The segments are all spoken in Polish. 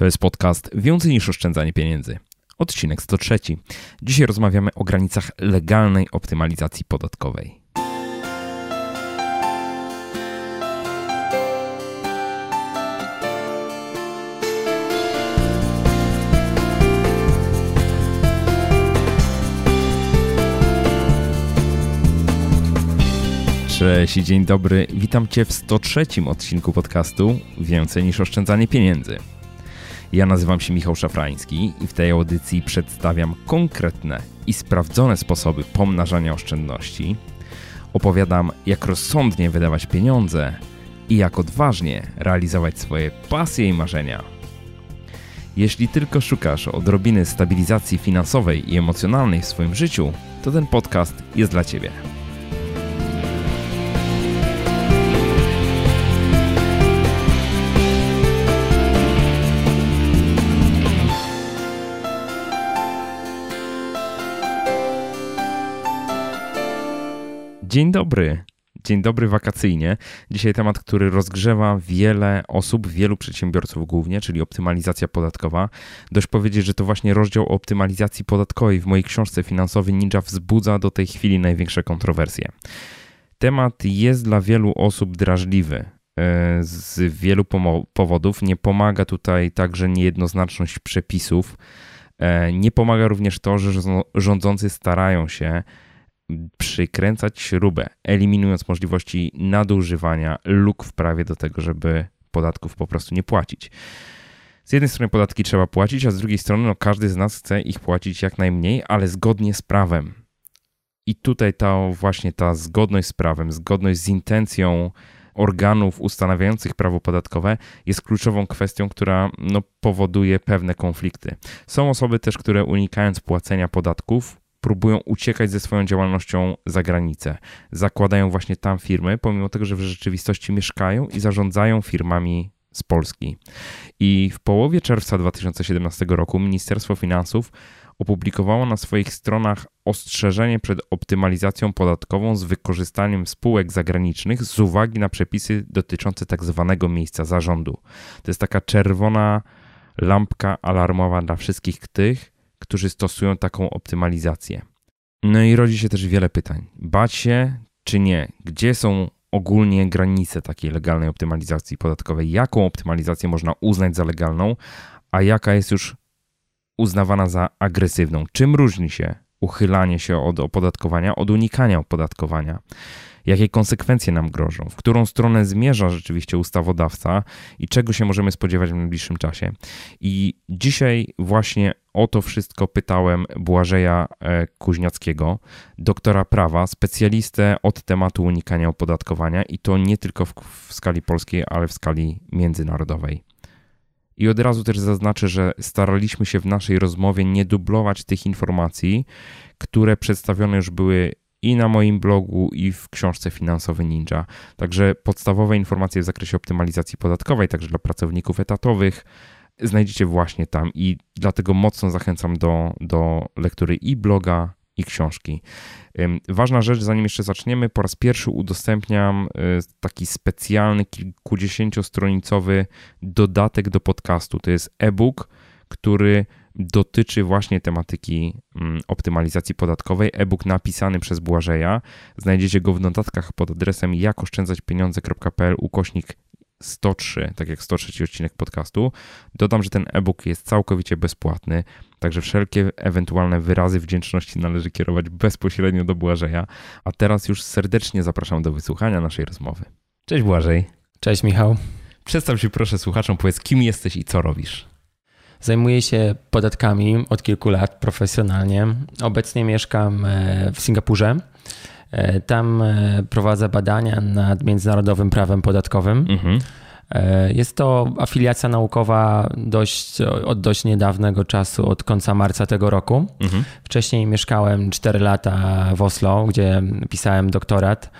To jest podcast Więcej niż oszczędzanie pieniędzy. Odcinek 103. Dzisiaj rozmawiamy o granicach legalnej optymalizacji podatkowej. Cześć dzień dobry. Witam Cię w 103 odcinku podcastu Więcej niż oszczędzanie pieniędzy. Ja nazywam się Michał Szafrański i w tej audycji przedstawiam konkretne i sprawdzone sposoby pomnażania oszczędności. Opowiadam, jak rozsądnie wydawać pieniądze i jak odważnie realizować swoje pasje i marzenia. Jeśli tylko szukasz odrobiny stabilizacji finansowej i emocjonalnej w swoim życiu, to ten podcast jest dla Ciebie. Dzień dobry. Dzień dobry wakacyjnie. Dzisiaj temat, który rozgrzewa wiele osób, wielu przedsiębiorców głównie, czyli optymalizacja podatkowa. Dość powiedzieć, że to właśnie rozdział o optymalizacji podatkowej w mojej książce finansowej Ninja wzbudza do tej chwili największe kontrowersje. Temat jest dla wielu osób drażliwy e, z wielu powodów. Nie pomaga tutaj także niejednoznaczność przepisów. E, nie pomaga również to, że rządzący starają się przykręcać śrubę, eliminując możliwości nadużywania luk w prawie do tego, żeby podatków po prostu nie płacić. Z jednej strony podatki trzeba płacić, a z drugiej strony no, każdy z nas chce ich płacić jak najmniej, ale zgodnie z prawem. I tutaj ta właśnie ta zgodność z prawem, zgodność z intencją organów ustanawiających prawo podatkowe jest kluczową kwestią, która no, powoduje pewne konflikty. Są osoby też, które unikając płacenia podatków, próbują uciekać ze swoją działalnością za granicę. Zakładają właśnie tam firmy, pomimo tego, że w rzeczywistości mieszkają i zarządzają firmami z Polski. I w połowie czerwca 2017 roku Ministerstwo Finansów opublikowało na swoich stronach ostrzeżenie przed optymalizacją podatkową z wykorzystaniem spółek zagranicznych z uwagi na przepisy dotyczące tak zwanego miejsca zarządu. To jest taka czerwona lampka alarmowa dla wszystkich tych, którzy stosują taką optymalizację. No i rodzi się też wiele pytań. Bać się czy nie? Gdzie są ogólnie granice takiej legalnej optymalizacji podatkowej? Jaką optymalizację można uznać za legalną, a jaka jest już uznawana za agresywną? Czym różni się uchylanie się od opodatkowania od unikania opodatkowania? Jakie konsekwencje nam grożą, w którą stronę zmierza rzeczywiście ustawodawca i czego się możemy spodziewać w najbliższym czasie. I dzisiaj właśnie o to wszystko pytałem Błażeja e, Kuźniackiego, doktora prawa, specjalistę od tematu unikania opodatkowania i to nie tylko w, w skali polskiej, ale w skali międzynarodowej. I od razu też zaznaczę, że staraliśmy się w naszej rozmowie nie dublować tych informacji, które przedstawione już były i na moim blogu, i w książce Finansowy Ninja. Także podstawowe informacje w zakresie optymalizacji podatkowej, także dla pracowników etatowych, znajdziecie właśnie tam i dlatego mocno zachęcam do, do lektury i bloga, i książki. Ważna rzecz, zanim jeszcze zaczniemy, po raz pierwszy udostępniam y, taki specjalny, kilkudziesięciostronicowy dodatek do podcastu. To jest e-book, który dotyczy właśnie tematyki mm, optymalizacji podatkowej. E-book napisany przez Błażeja. Znajdziecie go w notatkach pod adresem jakoszczędzaćpieniądze.pl ukośnik 103, tak jak 103 odcinek podcastu. Dodam, że ten e-book jest całkowicie bezpłatny, także wszelkie ewentualne wyrazy wdzięczności należy kierować bezpośrednio do Błażeja. A teraz już serdecznie zapraszam do wysłuchania naszej rozmowy. Cześć Błażej. Cześć Michał. Przedstaw się proszę słuchaczom, powiedz kim jesteś i co robisz. Zajmuję się podatkami od kilku lat profesjonalnie. Obecnie mieszkam e, w Singapurze. E, tam e, prowadzę badania nad międzynarodowym prawem podatkowym. Mhm. Jest to afiliacja naukowa dość, od dość niedawnego czasu, od końca marca tego roku. Mhm. Wcześniej mieszkałem 4 lata w Oslo, gdzie pisałem doktorat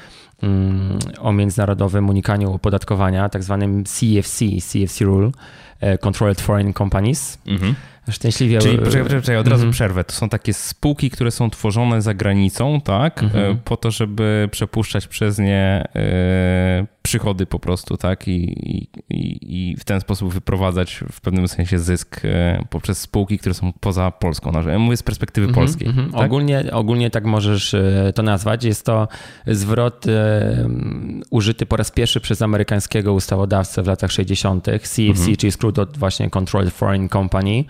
o międzynarodowym unikaniu opodatkowania, tak zwanym CFC, CFC Rule. E, controlled Foreign Companies. Mhm. Szczęśliwie. Czyli poczekaj, poczekaj, od razu mhm. przerwę. To są takie spółki, które są tworzone za granicą, tak? E, mhm. Po to, żeby przepuszczać przez nie e, przychody po prostu, tak? I, i, I w ten sposób wyprowadzać w pewnym sensie zysk e, poprzez spółki, które są poza Polską. Ja mówię z perspektywy mm -hmm, polskiej. Mm -hmm. tak? Ogólnie, ogólnie tak możesz e, to nazwać. Jest to zwrot um, użyty po raz pierwszy przez amerykańskiego ustawodawcę w latach 60. CFC, mm -hmm. czyli skrót od właśnie Controlled Foreign Company.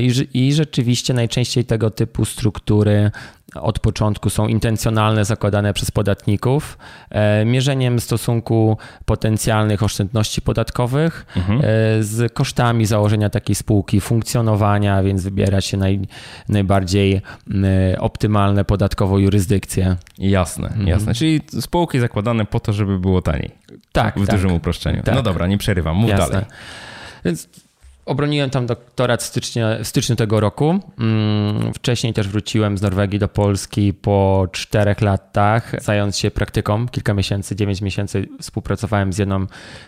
I, I rzeczywiście najczęściej tego typu struktury od początku są intencjonalne, zakładane przez podatników, e, mierzeniem stosunku potencjalnych oszczędności podatkowych mhm. E, z kosztami założenia takiej spółki, funkcjonowania, więc wybiera się naj, najbardziej optymalne podatkowo jurysdykcje. Jasne, mhm. jasne. Czyli spółki zakładane po to, żeby było taniej. Tak. W tak. dużym uproszczeniu. Tak. No dobra, nie przerywam, mów jasne. dalej. Więc Obroniłem tam doktorat w styczniu, w styczniu tego roku. Mm, wcześniej też wróciłem z Norwegii do Polski po czterech latach, zając się praktyką. Kilka miesięcy, dziewięć miesięcy współpracowałem z jedną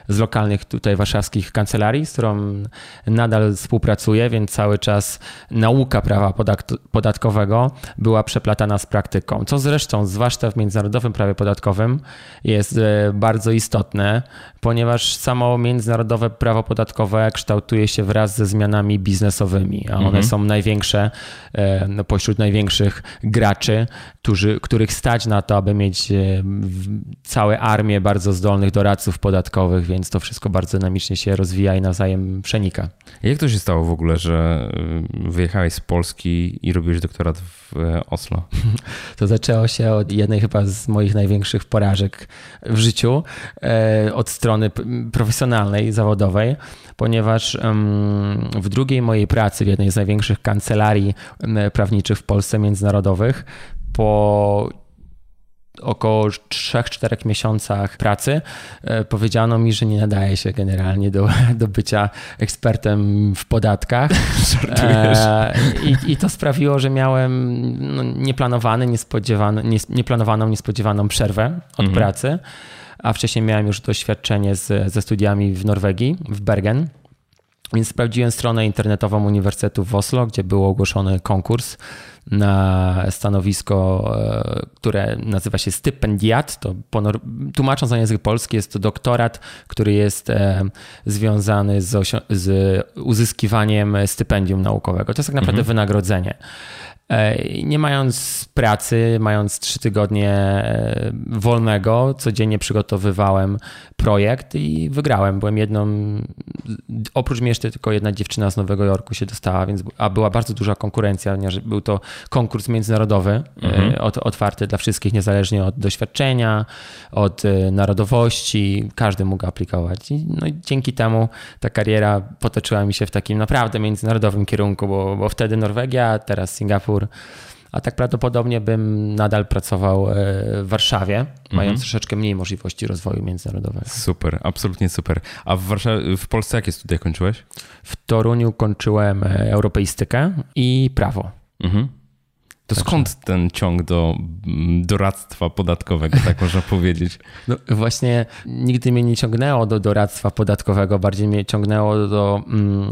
z lokalnych tutaj warszawskich kancelarii, z którą nadal współpracuję, więc cały czas nauka prawa podatkowego była przeplatana z praktyką, co zresztą, zwłaszcza w międzynarodowym prawie podatkowym, jest e, bardzo istotne, ponieważ samo międzynarodowe prawo podatkowe kształtuje się wraz ze zmianami biznesowymi, a one mhm. są największe e, no, pośród największych graczy, którzy, których stać na to, aby mieć e, całe armię bardzo zdolnych doradców podatkowych, więc to wszystko bardzo dynamicznie się rozwija i nawzajem przenika. Jak to się stało w ogóle, że e, wyjechałeś z Polski i robiłeś doktorat w Oslo? To zaczęło się od jednej chyba z moich największych porażek w życiu, od strony profesjonalnej, zawodowej, ponieważ w drugiej mojej pracy w jednej z największych kancelarii prawniczych w Polsce międzynarodowych po około 3-4 miesiącach pracy e, powiedziano mi, że nie nadaje się generalnie do, do bycia ekspertem w podatkach. E, I, I, to sprawiło, że miałem no, nieplanowany, niespodziewany, nieplanowaną, niespodziewaną przerwę od mhm. pracy, a wcześniej miałem już doświadczenie z, ze studiami w Norwegii, w Bergen. Więc sprawdziłem stronę internetową Uniwersytetu w Oslo, gdzie był ogłoszony konkurs na stanowisko, e, które nazywa się stypendiat. To tłumacząc na język polski, jest to doktorat, który jest e, związany z, z uzyskiwaniem stypendium naukowego. To jest tak naprawdę mhm. wynagrodzenie. E, nie mając pracy, mając trzy tygodnie e, wolnego, codziennie przygotowywałem projekt i wygrałem. Byłem jedną, oprócz mnie jeszcze tylko jedna dziewczyna z Nowego Jorku się dostała, więc, a była bardzo duża konkurencja, ponieważ był to konkurs międzynarodowy, e, mhm. otwarty dla wszystkich, niezależnie od doświadczenia, od narodowości, każdy mógł aplikować. I, no, dzięki temu ta kariera potoczyła mi się w takim naprawdę międzynarodowym kierunku, bo, bo wtedy Norwegia, teraz Singapur, a tak prawdopodobnie bym nadal pracował e, w Warszawie, mhm. mając troszeczkę mniej możliwości rozwoju międzynarodowego. Super, absolutnie super. A w, Warszawie, w Polsce jakie studia kończyłeś? W Toruniu kończyłem e, europeistykę i prawo. Mhm. To skąd ten ciąg do mm, doradztwa podatkowego, tak można powiedzieć? No właśnie nigdy mnie nie ciągnęło do doradztwa podatkowego, bardziej mnie ciągnęło do mm,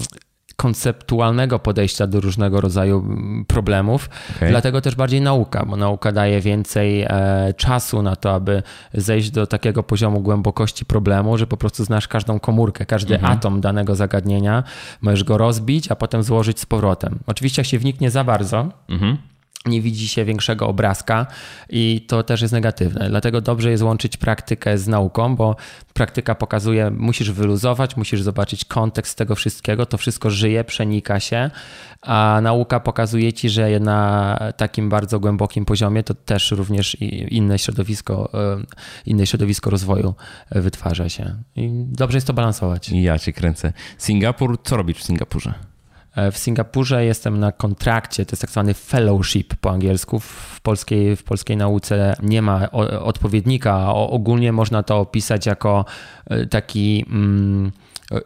konceptualnego podejścia do różnego rodzaju mm, problemów. Okay. Dlatego też bardziej nauka, bo nauka daje więcej e, czasu na to, aby zejść do takiego poziomu głębokości problemu, że po prostu znasz każdą komórkę, każdy mhm. atom danego zagadnienia, możesz go rozbić, a potem złożyć z powrotem. Oczywiście jak się wniknie za bardzo, mhm nie widzi się większego obrazka i to też jest negatywne. Dlatego dobrze jest łączyć praktykę z nauką, bo praktyka pokazuje, musisz wyluzować, musisz zobaczyć kontekst tego wszystkiego, to wszystko żyje, przenika się, a nauka pokazuje ci, że na takim bardzo głębokim poziomie to też również inne środowisko, e, inne środowisko rozwoju wytwarza się. I dobrze jest to balansować. Ja cię kręcę. Singapur, co robić w Singapurze? E, w Singapurze jestem na kontrakcie, to jest tak zwany fellowship po angielsku. W polskiej, w polskiej nauce nie ma odpowiednika. Ogólnie można to opisać jako e, taki. Mm, e,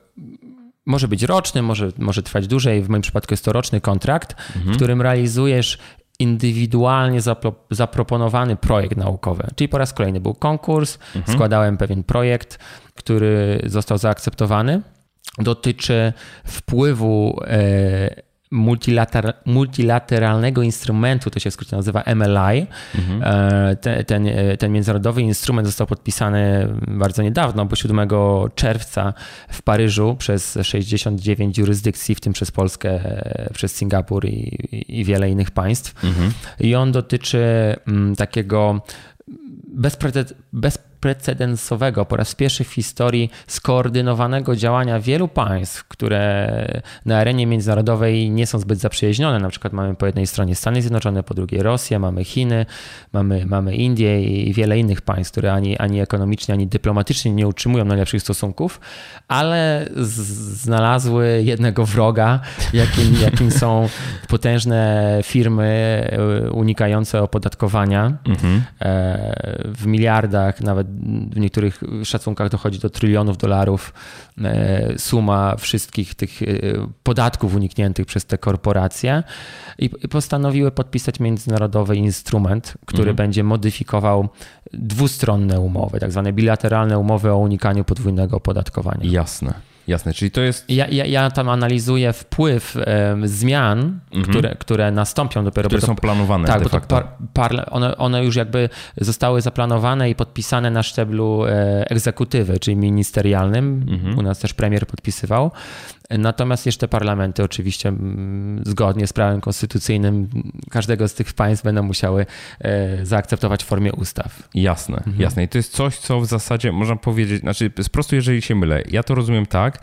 może być roczny, może, może trwać dłużej. W moim przypadku jest to roczny kontrakt, mhm. w którym realizujesz indywidualnie zapro, zaproponowany projekt naukowy. Czyli po raz kolejny był konkurs, mhm. składałem pewien projekt, który został zaakceptowany dotyczy wpływu e, multilater, multilateralnego instrumentu, to się skrócie nazywa MLI. Mhm. E, ten, ten, ten międzynarodowy instrument został podpisany bardzo niedawno, bo 7 czerwca w Paryżu przez 69 jurysdykcji, w tym przez Polskę, przez Singapur i, i wiele innych państw. Mhm. I on dotyczy mm, takiego bezprecedensowego, po raz pierwszy w historii skoordynowanego działania wielu państw, które na arenie międzynarodowej nie są zbyt zaprzyjaźnione. Na przykład mamy po jednej stronie Stany Zjednoczone, po drugiej Rosję, mamy Chiny, mamy, mamy Indię i wiele innych państw, które ani, ani ekonomicznie, ani dyplomatycznie nie utrzymują najlepszych stosunków, ale znalazły jednego wroga, jakim, jakim są potężne firmy e, unikające opodatkowania. Mhm. E, w miliardach, nawet w niektórych szacunkach dochodzi do trylionów dolarów e, suma wszystkich tych e, podatków unikniętych przez te korporacje i postanowiły podpisać międzynarodowy instrument, który mhm. będzie modyfikował dwustronne umowy, tak zwane bilateralne umowy o unikaniu podwójnego opodatkowania. Jasne. Jasne, czyli to jest. Ja, ja, ja tam analizuję wpływ um, zmian, mhm. które, które nastąpią dopiero. Które to, są planowane. Tak, bo to par, par, one, one już jakby zostały zaplanowane i podpisane na szczeblu e, egzekutywy, czyli ministerialnym. Mhm. U nas też premier podpisywał. Natomiast jeszcze parlamenty oczywiście zgodnie z prawem konstytucyjnym każdego z tych państw będą musiały e, zaakceptować w formie ustaw. Jasne, mhm. jasne. I to jest coś, co w zasadzie można powiedzieć, znaczy po prostu jeżeli się mylę, ja to rozumiem tak,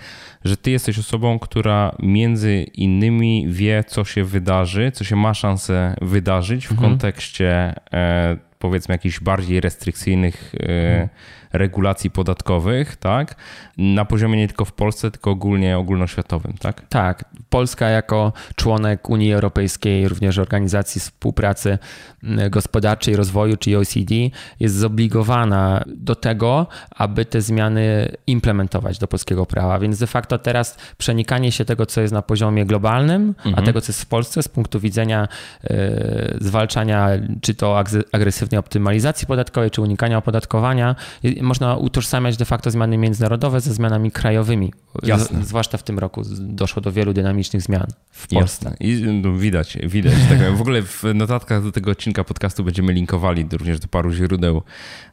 że ty jesteś osobą, która między innymi wie, co się wydarzy, co się ma szansę wydarzyć w mhm. kontekście e, powiedzmy jakichś bardziej restrykcyjnych e, mhm regulacji podatkowych, tak? Na poziomie nie tylko w Polsce, tylko ogólnie ogólnoświatowym, tak? Tak. Polska jako członek Unii Europejskiej, również Organizacji Współpracy Gospodarczej i Rozwoju, czyli OECD, jest zobligowana do tego, aby te zmiany implementować do polskiego prawa. Więc de facto teraz przenikanie się tego, co jest na poziomie globalnym, mhm. a tego, co jest w Polsce z punktu widzenia y, zwalczania czy to agresywnej optymalizacji podatkowej, czy unikania opodatkowania, można utożsamiać de facto zmiany międzynarodowe ze zmianami krajowymi. Jasne. Z, zwłaszcza w tym roku doszło do wielu dynamicznych zmian w Polsce. Jasne. I no, widać, widać. Tak, w ogóle w notatkach do tego odcinka podcastu będziemy linkowali również do paru źródeł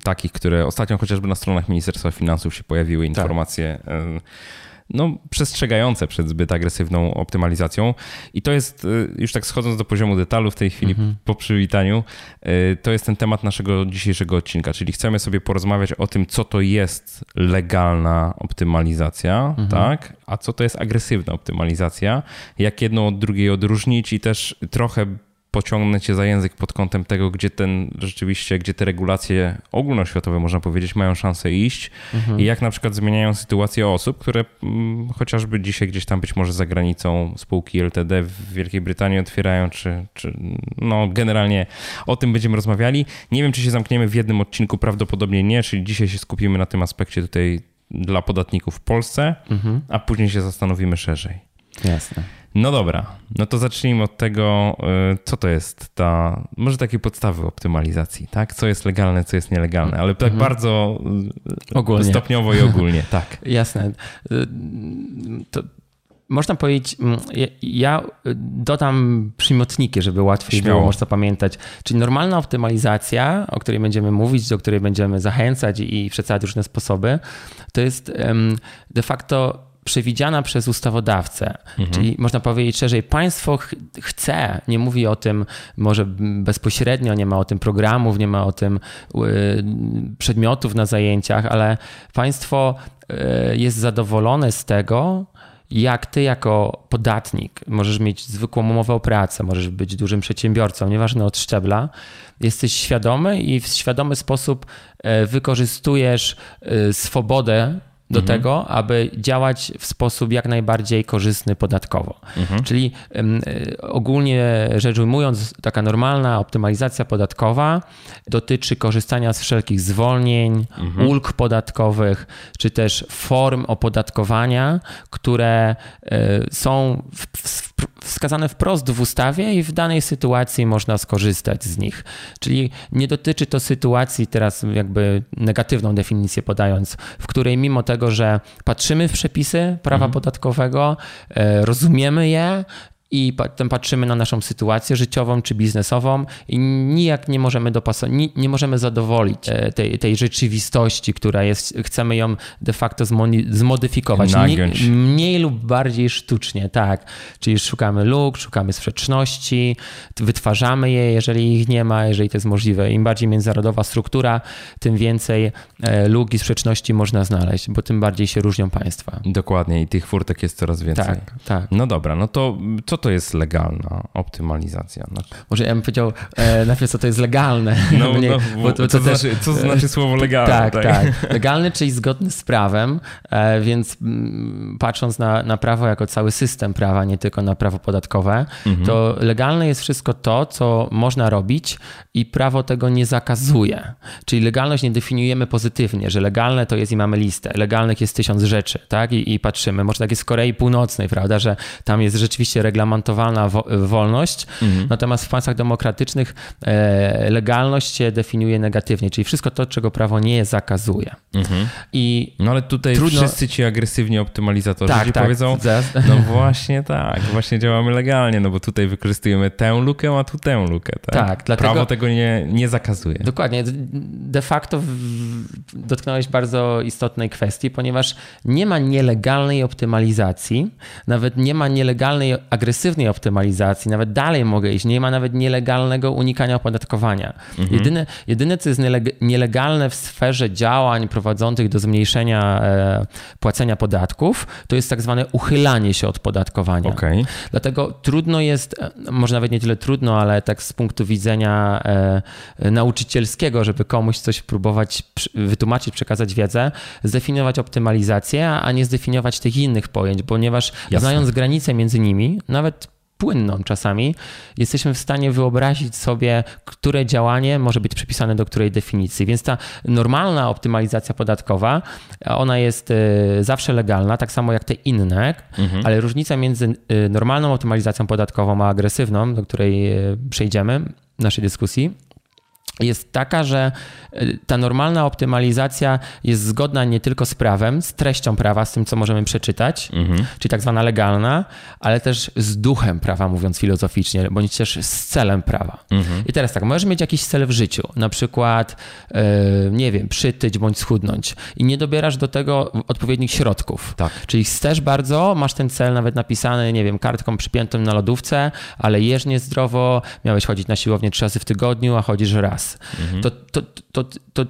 takich, które ostatnio chociażby na stronach Ministerstwa Finansów się pojawiły tak. informacje. Tak no, przestrzegające przed zbyt agresywną optymalizacją. I to jest, y, już tak schodząc do poziomu detalu w tej chwili mhm. po przywitaniu, y, to jest ten temat naszego dzisiejszego odcinka, czyli chcemy sobie porozmawiać o tym, co to jest legalna optymalizacja, mhm. tak? A co to jest agresywna optymalizacja, jak jedną od drugiej odróżnić i też trochę pociągnę cię za język pod kątem tego, gdzie ten rzeczywiście, gdzie te regulacje ogólnoświatowe, można powiedzieć, mają szansę iść mhm. i jak na przykład zmieniają sytuację osób, które mm, chociażby dzisiaj gdzieś tam być może za granicą spółki LTD w Wielkiej Brytanii otwierają, czy, czy no generalnie o tym będziemy rozmawiali. Nie wiem, czy się zamkniemy w jednym odcinku, prawdopodobnie nie, czyli dzisiaj się skupimy na tym aspekcie tutaj dla podatników w Polsce, mhm. a później się zastanowimy szerzej. Jasne. No dobra, no to zacznijmy od tego, y, co to jest ta, może takie podstawy optymalizacji, tak? Co jest legalne, co jest nielegalne, ale tak mhm. bardzo y, ogólnie. stopniowo i ogólnie, tak. Jasne. Y, to można powiedzieć, mm, ja dodam przymiotniki, żeby łatwiej Śmiało. było można pamiętać. Czyli normalna optymalizacja, o której będziemy mówić, do której będziemy zachęcać i przedstawiać różne sposoby, to jest de facto przewidziana przez ustawodawcę. Mhm. Czyli można powiedzieć szerzej, państwo ch chce, nie mówi o tym może bezpośrednio, nie ma o tym programów, nie ma o tym y, przedmiotów na zajęciach, ale państwo y, jest zadowolone z tego, jak ty jako podatnik możesz mieć zwykłą umowę o pracę, możesz być dużym przedsiębiorcą, nieważne od szczebla, jesteś świadomy i w świadomy sposób y, wykorzystujesz swobodę do mhm. tego, aby działać w sposób jak najbardziej korzystny podatkowo. Mhm. Czyli y, ogólnie rzecz ujmując, taka normalna optymalizacja podatkowa dotyczy korzystania z wszelkich zwolnień, mhm. ulg podatkowych, czy też form opodatkowania, które y, są w, w, wskazane wprost w ustawie i w danej sytuacji można skorzystać z nich. Czyli nie dotyczy to sytuacji, teraz jakby negatywną definicję podając, w której mimo tego, że patrzymy w przepisy prawa mhm. podatkowego, e, rozumiemy je, i potem patrzymy na naszą sytuację życiową czy biznesową i nijak nie możemy dopasować, nie, nie, możemy zadowolić e, tej, tej rzeczywistości, która jest, chcemy ją de facto zmodyfikować. Nagiąć. mniej lub bardziej sztucznie, tak. Czyli szukamy luk, szukamy sprzeczności, wytwarzamy je, jeżeli ich nie ma, jeżeli to jest możliwe. Im bardziej międzynarodowa struktura, tym więcej e, luk i sprzeczności można znaleźć, bo tym bardziej się różnią państwa. Dokładnie i tych furtek jest coraz więcej. Tak, tak. No dobra, no to co to jest legalna optymalizacja? No. Może ja bym powiedział e, najpierw, co to jest legalne. No, Mniej, no bo, to, co, też, znaczy, co znaczy słowo legalne? Tak, tak. tak. Legalny, czyli zgodny z prawem, e, więc m, mm, patrząc na, na prawo jako cały system prawa, nie tylko na prawo podatkowe, mhm. to legalne jest wszystko to, co można robić i prawo tego nie zakazuje. Czyli legalność nie definiujemy pozytywnie, że legalne to jest i mamy listę. Legalnych jest tysiąc rzeczy, tak? I, i patrzymy. Może tak jest w Korei Północnej, prawda, że tam jest rzeczywiście reglamentowana wo wolność, mhm. natomiast w państwach demokratycznych e, legalność się definiuje negatywnie, czyli wszystko to, czego prawo nie zakazuje. Mhm. I no ale tutaj trudno... wszyscy ci agresywni optymalizatorzy tak, tak, powiedzą, no właśnie tak, właśnie działamy legalnie, no bo tutaj wykorzystujemy tę lukę, a tu tę lukę. Tak, tak dlatego... Prawo tego nie, nie zakazuje. Dokładnie. De facto dotknąłeś bardzo istotnej kwestii, ponieważ nie ma nielegalnej optymalizacji, nawet nie ma nielegalnej, agresywnej optymalizacji, nawet dalej mogę iść, nie ma nawet nielegalnego unikania opodatkowania. Mhm. Jedyne, jedyne, co jest nielegalne w sferze działań prowadzących do zmniejszenia e, płacenia podatków, to jest tak zwane uchylanie się od podatkowania. Okay. Dlatego trudno jest, e, może nawet nie tyle trudno, ale tak z punktu widzenia e, nauczycielskiego, żeby komuś coś próbować wytłumaczyć, przekazać wiedzę, zdefiniować optymalizację, a nie zdefiniować tych innych pojęć, ponieważ Jasne. znając granice między nimi, nawet płynną czasami, jesteśmy w stanie wyobrazić sobie, które działanie może być przypisane do której definicji. Więc ta normalna optymalizacja podatkowa, ona jest e, zawsze legalna, tak samo jak te inne, mhm. ale różnica między e, normalną optymalizacją podatkową a agresywną, do której e, przejdziemy w naszej dyskusji, jest taka, że y, ta normalna optymalizacja jest zgodna nie tylko z prawem, z treścią prawa, z tym, co możemy przeczytać, mhm. czyli tak zwana legalna, ale też z duchem prawa, mówiąc filozoficznie, bądź też z celem prawa. Mhm. I teraz tak, możesz mieć jakiś cel w życiu, na przykład, yy, nie wiem, przytyć bądź schudnąć i nie dobierasz do tego odpowiednich środków. Tak. Czyli chcesz bardzo, masz ten cel nawet napisany, nie wiem, kartką przypiętą na lodówce, ale jesz niezdrowo, miałeś chodzić na siłownię trzy razy w tygodniu, a chodzisz raz mhm. to, to, to, to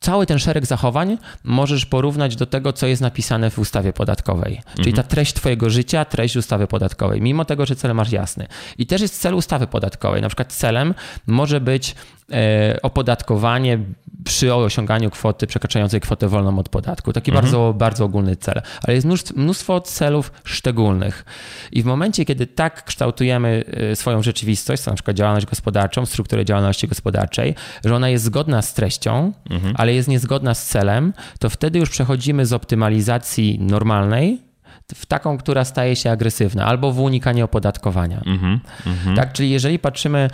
cały ten szereg zachowań możesz porównać do tego, co jest napisane w ustawie podatkowej. Czyli ta mhm. treść Twojego życia, treść ustawy podatkowej, mimo tego, że cel masz jasny. I też jest cel ustawy podatkowej. Na przykład celem może być opodatkowanie przy osiąganiu kwoty przekraczającej kwotę wolną od podatku. Taki mhm. bardzo, bardzo ogólny cel. Ale jest mnóstwo celów szczególnych. I w momencie, kiedy tak kształtujemy e, swoją rzeczywistość, na przykład działalność gospodarczą, strukturę działalności gospodarczej, że ona jest zgodna z treścią, mhm. ale jest niezgodna z celem, to wtedy już przechodzimy z optymalizacji normalnej w taką, która staje się agresywna, albo w unikanie opodatkowania. Mm -hmm, tak, czyli jeżeli patrzymy e,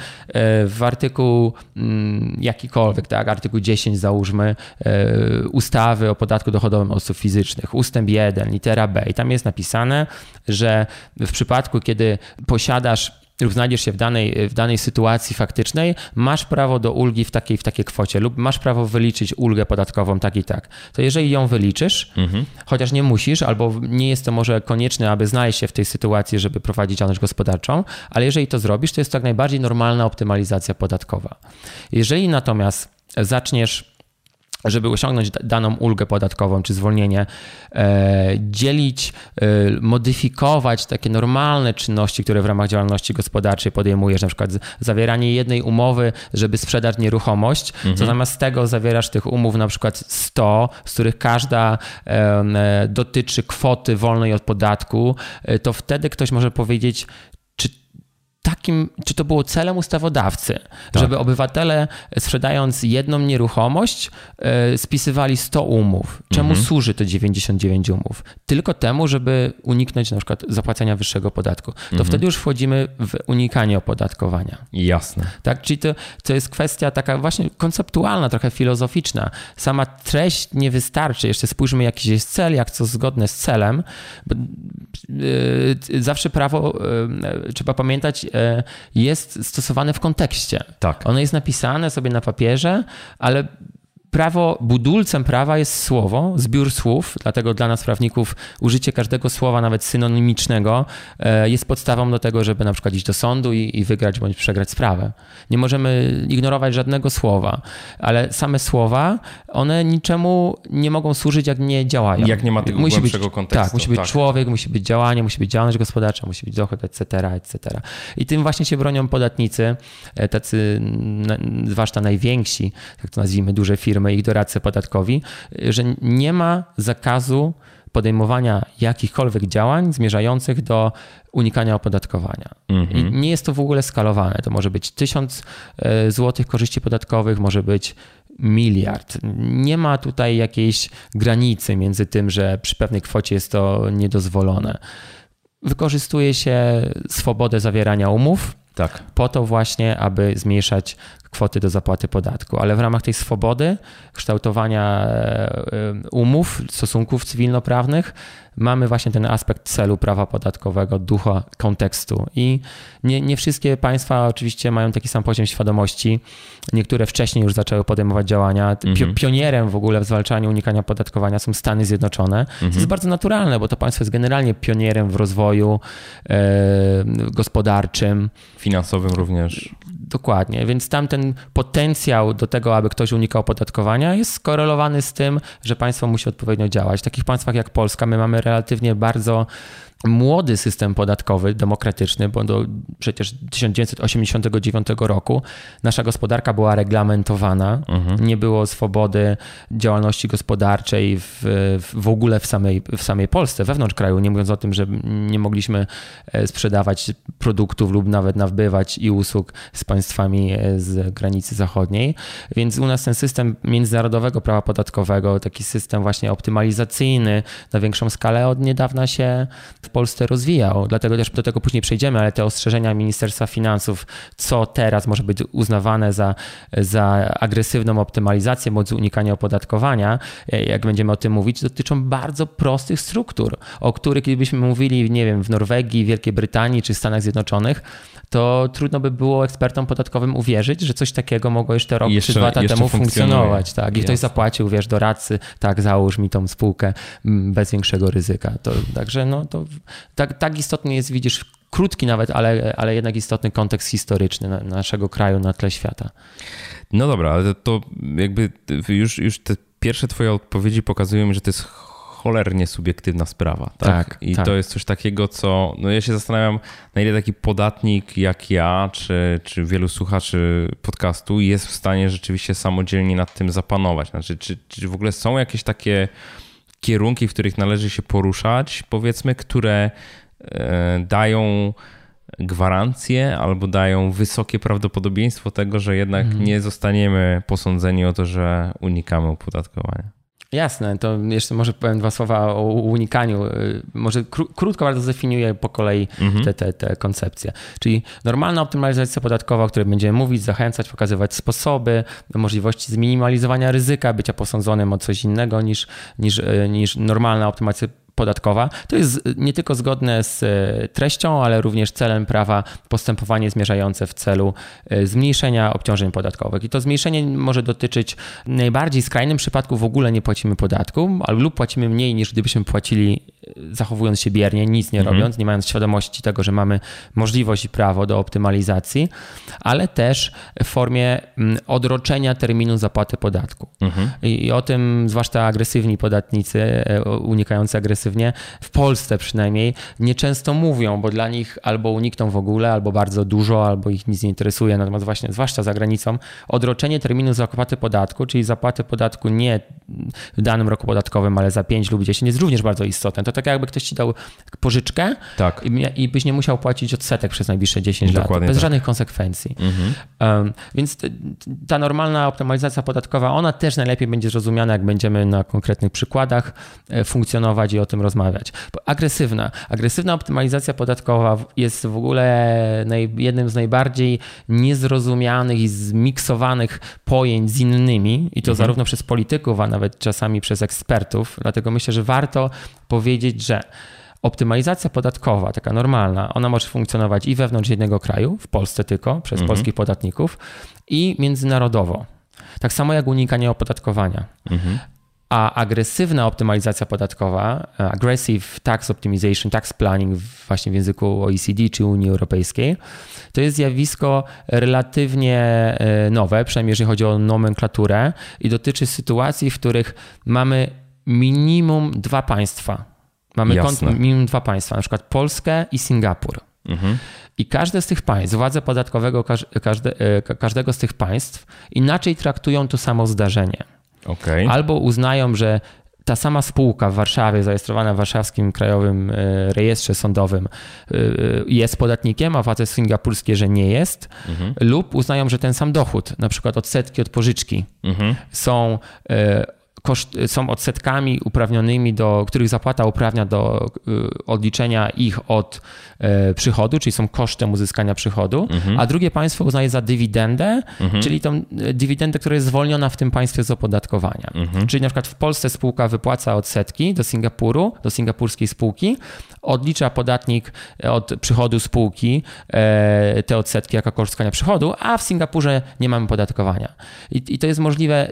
w artykuł mm, jakikolwiek, tak, artykuł 10 załóżmy, e, ustawy o podatku dochodowym osób fizycznych, ustęp 1, litera B i tam jest napisane, że w przypadku, kiedy posiadasz lub znajdziesz się w danej, w danej sytuacji faktycznej, masz prawo do ulgi w takiej, w takiej kwocie lub masz prawo wyliczyć ulgę podatkową tak i tak. To jeżeli ją wyliczysz, mhm. chociaż nie musisz, albo nie jest to może konieczne, aby znaleźć się w tej sytuacji, żeby prowadzić działalność gospodarczą, ale jeżeli to zrobisz, to jest to jak najbardziej normalna optymalizacja podatkowa. Jeżeli natomiast zaczniesz żeby osiągnąć daną ulgę podatkową czy zwolnienie, e, dzielić, e, modyfikować takie normalne czynności, które w ramach działalności gospodarczej podejmujesz, na przykład zawieranie jednej umowy, żeby sprzedać nieruchomość, mhm. co zamiast tego zawierasz tych umów na przykład 100, z których każda e, dotyczy kwoty wolnej od podatku, to wtedy ktoś może powiedzieć, tak takim, czy to było celem ustawodawcy, tak. żeby obywatele sprzedając jedną nieruchomość e, spisywali 100 umów. Czemu mhm. służy to 99 umów? Tylko temu, żeby uniknąć na przykład zapłacenia wyższego podatku. To mhm. wtedy już wchodzimy w unikanie opodatkowania. Jasne. Tak, czyli to, to jest kwestia taka właśnie konceptualna, trochę filozoficzna. Sama treść nie wystarczy. Jeszcze spójrzmy, jaki jest cel, jak co zgodne z celem. Yy, zawsze prawo, trzeba pamiętać, jest stosowane w kontekście. Tak. Ono jest napisane sobie na papierze, ale prawo, budulcem prawa jest słowo, zbiór słów, dlatego dla nas prawników użycie każdego słowa, nawet synonimicznego, e, jest podstawą do tego, żeby na przykład iść do sądu i, i wygrać bądź przegrać sprawę. Nie możemy ignorować żadnego słowa, ale same słowa, one niczemu nie mogą służyć, jak nie działają. Jak nie ma tego musi głębszego być, kontekstu. Tak, musi być tak. człowiek, musi być działanie, musi być działalność gospodarcza, musi być dochód, etc., etc. I tym właśnie się bronią podatnicy, e, tacy zwłaszcza najwięksi, tak to nazwijmy, duże firmy, firmy, ich doradcy podatkowi, że nie ma zakazu podejmowania jakichkolwiek działań zmierzających do unikania opodatkowania. Mhm. Nie jest to w ogóle skalowane. To może być tysiąc e, złotych korzyści podatkowych, może być miliard. Nie ma tutaj jakiejś granicy między tym, że przy pewnej kwocie jest to niedozwolone. Wykorzystuje się swobodę zawierania umów, tak. po to właśnie, aby zmniejszać kwoty do zapłaty podatku. Ale w ramach tej swobody kształtowania e, e, umów, stosunków cywilnoprawnych, mamy właśnie ten aspekt celu prawa podatkowego, ducha kontekstu. I nie, nie wszystkie państwa oczywiście mają taki sam poziom świadomości. Niektóre wcześniej już zaczęły podejmować działania. Mhm. Pionierem w ogóle w zwalczaniu unikania podatkowania są Stany Zjednoczone. Mhm. To jest mhm. bardzo naturalne, bo to państwo jest generalnie pionierem w rozwoju e, gospodarczym. Finansowym również. Dokładnie, więc tam ten potencjał do tego, aby ktoś unikał opodatkowania, jest skorelowany z tym, że państwo musi odpowiednio działać. W takich państwach jak Polska my mamy relatywnie bardzo młody system podatkowy, demokratyczny, bo do przecież 1989 roku nasza gospodarka była reglamentowana, mhm. nie było swobody działalności gospodarczej w, w ogóle w samej, w samej Polsce, wewnątrz kraju, nie mówiąc o tym, że nie mogliśmy e, sprzedawać produktów lub nawet nabywać i usług z państwami e, z granicy zachodniej. Więc u nas ten system międzynarodowego prawa podatkowego, taki system właśnie optymalizacyjny na większą skalę od niedawna się w Polsce rozwijał. Dlatego też do tego później przejdziemy, ale te ostrzeżenia Ministerstwa Finansów, co teraz może być uznawane za, za agresywną optymalizację bądź unikanie opodatkowania, e, jak będziemy o tym mówić, dotyczą bardzo prostych struktur, o których gdybyśmy mówili, nie wiem, w Norwegii, Wielkiej Brytanii czy Stanach Zjednoczonych, to trudno by było ekspertom podatkowym uwierzyć, że coś takiego mogło jeszcze rok jeszcze, czy dwa lata temu funkcjonować. Tak? I ktoś zapłacił, wiesz, doradcy, tak, załóż mi tą spółkę mm, bez większego ryzyka. To, także no, to tak, tak istotny jest, widzisz, krótki nawet, ale, ale jednak istotny kontekst historyczny na, naszego kraju na tle świata. No dobra, ale to jakby już, już te pierwsze twoje odpowiedzi pokazują mi, że to jest cholernie subiektywna sprawa. Tak. tak I tak. to jest coś takiego, co. No ja się zastanawiam, na ile taki podatnik jak ja, czy, czy wielu słuchaczy podcastu jest w stanie rzeczywiście samodzielnie nad tym zapanować. Znaczy, czy, czy w ogóle są jakieś takie kierunki, w których należy się poruszać, powiedzmy, które e, dają gwarancję albo dają wysokie prawdopodobieństwo tego, że jednak mhm. nie zostaniemy posądzeni o to, że unikamy opodatkowania. Jasne, to jeszcze może powiem dwa słowa o unikaniu. Y, może kró krótko bardzo zdefiniuję po kolei mhm. te, te, te koncepcje. Czyli normalna optymalizacja podatkowa, o której będziemy mówić, zachęcać, pokazywać sposoby, możliwości zminimalizowania ryzyka bycia posądzonym o coś innego niż, niż, y, niż normalna optymalizacja podatkowa. To jest nie tylko zgodne z e, treścią, ale również celem prawa postępowanie zmierzające w celu e, zmniejszenia obciążeń podatkowych. I to zmniejszenie może dotyczyć w najbardziej skrajnym przypadku w ogóle nie płacimy podatku, lub płacimy mniej niż gdybyśmy płacili e, zachowując się biernie, nic nie mhm. robiąc, nie mając świadomości tego, że mamy możliwość i prawo do optymalizacji, ale też w formie odroczenia terminu zapłaty podatku. Mhm. I, I o tym zwłaszcza agresywni podatnicy unikający agresywności agresywnie, w Polsce przynajmniej, nieczęsto mówią, bo dla nich albo unikną w ogóle, albo bardzo dużo, albo ich nic nie interesuje. Natomiast właśnie, zwłaszcza za granicą, odroczenie terminu zapłaty podatku, czyli zapłaty podatku nie w danym roku podatkowym, ale za 5 lub 10 jest również bardzo istotne. To tak jakby ktoś ci dał pożyczkę tak. i, i byś nie musiał płacić odsetek przez najbliższe 10 Dokładnie lat, bez tak. żadnych konsekwencji. Mhm. Um, więc ta normalna optymalizacja podatkowa, ona też najlepiej będzie zrozumiana, jak będziemy na konkretnych przykładach e, funkcjonować i o tym rozmawiać. Agresywna. Agresywna optymalizacja podatkowa jest w ogóle jednym z najbardziej niezrozumianych i zmiksowanych pojęć z innymi, i to mhm. zarówno przez polityków, a nawet czasami przez ekspertów. Dlatego myślę, że warto powiedzieć, że optymalizacja podatkowa, taka normalna, ona może funkcjonować i wewnątrz jednego kraju, w Polsce tylko, przez mhm. polskich podatników, i międzynarodowo. Tak samo jak unikanie opodatkowania. Mhm. A agresywna optymalizacja podatkowa, e, aggressive tax optimization, tax planning właśnie w języku OECD czy Unii Europejskiej, to jest zjawisko relatywnie e, nowe, przynajmniej jeżeli chodzi o nomenklaturę i dotyczy sytuacji, w których mamy minimum dwa państwa. Mamy minimum dwa państwa, na przykład Polskę i Singapur. Mhm. I każde z tych państw, władze podatkowego każde, e, każdego z tych państw inaczej traktują to samo zdarzenie. Okay. Albo uznają, że ta sama spółka w Warszawie, zarejestrowana w Warszawskim Krajowym e, Rejestrze Sądowym, e, jest podatnikiem, a władze singapurskie, że nie jest, mhm. lub uznają, że ten sam dochód, na przykład odsetki od pożyczki, mhm. są koszt, są odsetkami uprawnionymi, do których zapłata uprawnia do y, odliczenia ich od e, przychodu, czyli są kosztem uzyskania przychodu, mhm. a drugie państwo uznaje za dywidendę, mhm. czyli tą e, dywidendę, która jest zwolniona w tym państwie z opodatkowania. Mhm. Czyli na przykład w Polsce spółka wypłaca odsetki do Singapuru, do singapurskiej spółki, odlicza podatnik od przychodu spółki e, te odsetki jako koszt uzyskania przychodu, a w Singapurze nie mamy podatkowania. I, i to jest możliwe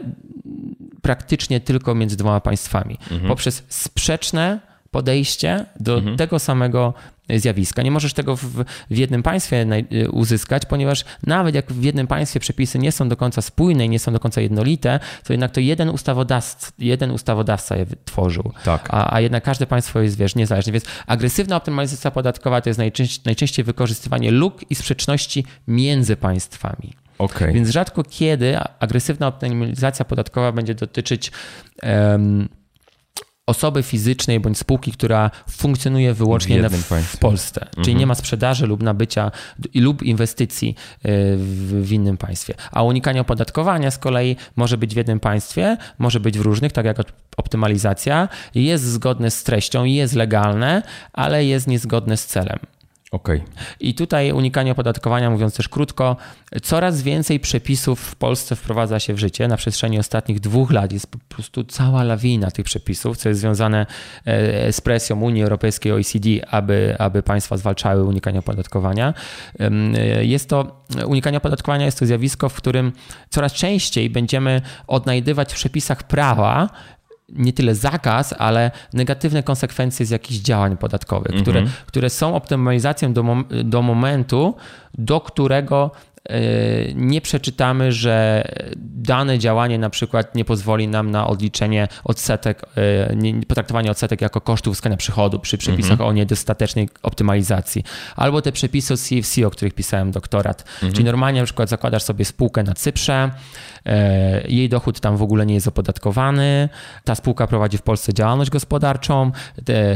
praktycznie tylko między dwoma państwami. Mhm. Poprzez sprzeczne podejście do mhm. tego samego zjawiska. Nie możesz tego w, w, jednym państwie uzyskać, ponieważ nawet jak w jednym państwie przepisy nie są do końca spójne i nie są do końca jednolite, to jednak to jeden ustawodawca, jeden ustawodawca je tworzył. Tak. A, a jednak każde państwo jest, wiesz, niezależne. Więc agresywna optymalizacja podatkowa to jest najczęściej, najczęściej wykorzystywanie luk i sprzeczności między państwami. Okay. Więc rzadko kiedy agresywna optymalizacja podatkowa będzie dotyczyć um, osoby fizycznej bądź spółki, która funkcjonuje wyłącznie w, w Polsce, mhm. czyli nie ma sprzedaży lub nabycia lub inwestycji e, w, w, innym państwie. A unikanie opodatkowania z kolei może być w jednym państwie, może być w różnych, tak jak optymalizacja, jest zgodne z treścią, jest legalne, ale jest niezgodne z celem. Okay. I tutaj unikanie opodatkowania, mówiąc też krótko, coraz więcej przepisów w Polsce wprowadza się w życie. Na przestrzeni ostatnich dwóch lat jest po prostu cała lawina tych przepisów, co jest związane e, z presją Unii Europejskiej, OECD, aby, aby państwa zwalczały unikanie opodatkowania. E, jest to, unikanie opodatkowania jest to zjawisko, w którym coraz częściej będziemy odnajdywać w przepisach prawa nie tyle zakaz, ale negatywne konsekwencje z jakichś działań podatkowych, które, mhm. które są optymalizacją do, mom do momentu, do którego E, nie przeczytamy, że dane działanie na przykład nie pozwoli nam na odliczenie odsetek, e, nie, potraktowanie odsetek jako kosztu uzyskania przychodu przy przepisach mhm. o niedostatecznej optymalizacji. Albo te przepisy z CFC, o których pisałem doktorat. Mhm. Czyli normalnie na przykład zakładasz sobie spółkę na Cyprze, jej dochód tam w ogóle nie jest opodatkowany, ta spółka prowadzi w Polsce działalność gospodarczą,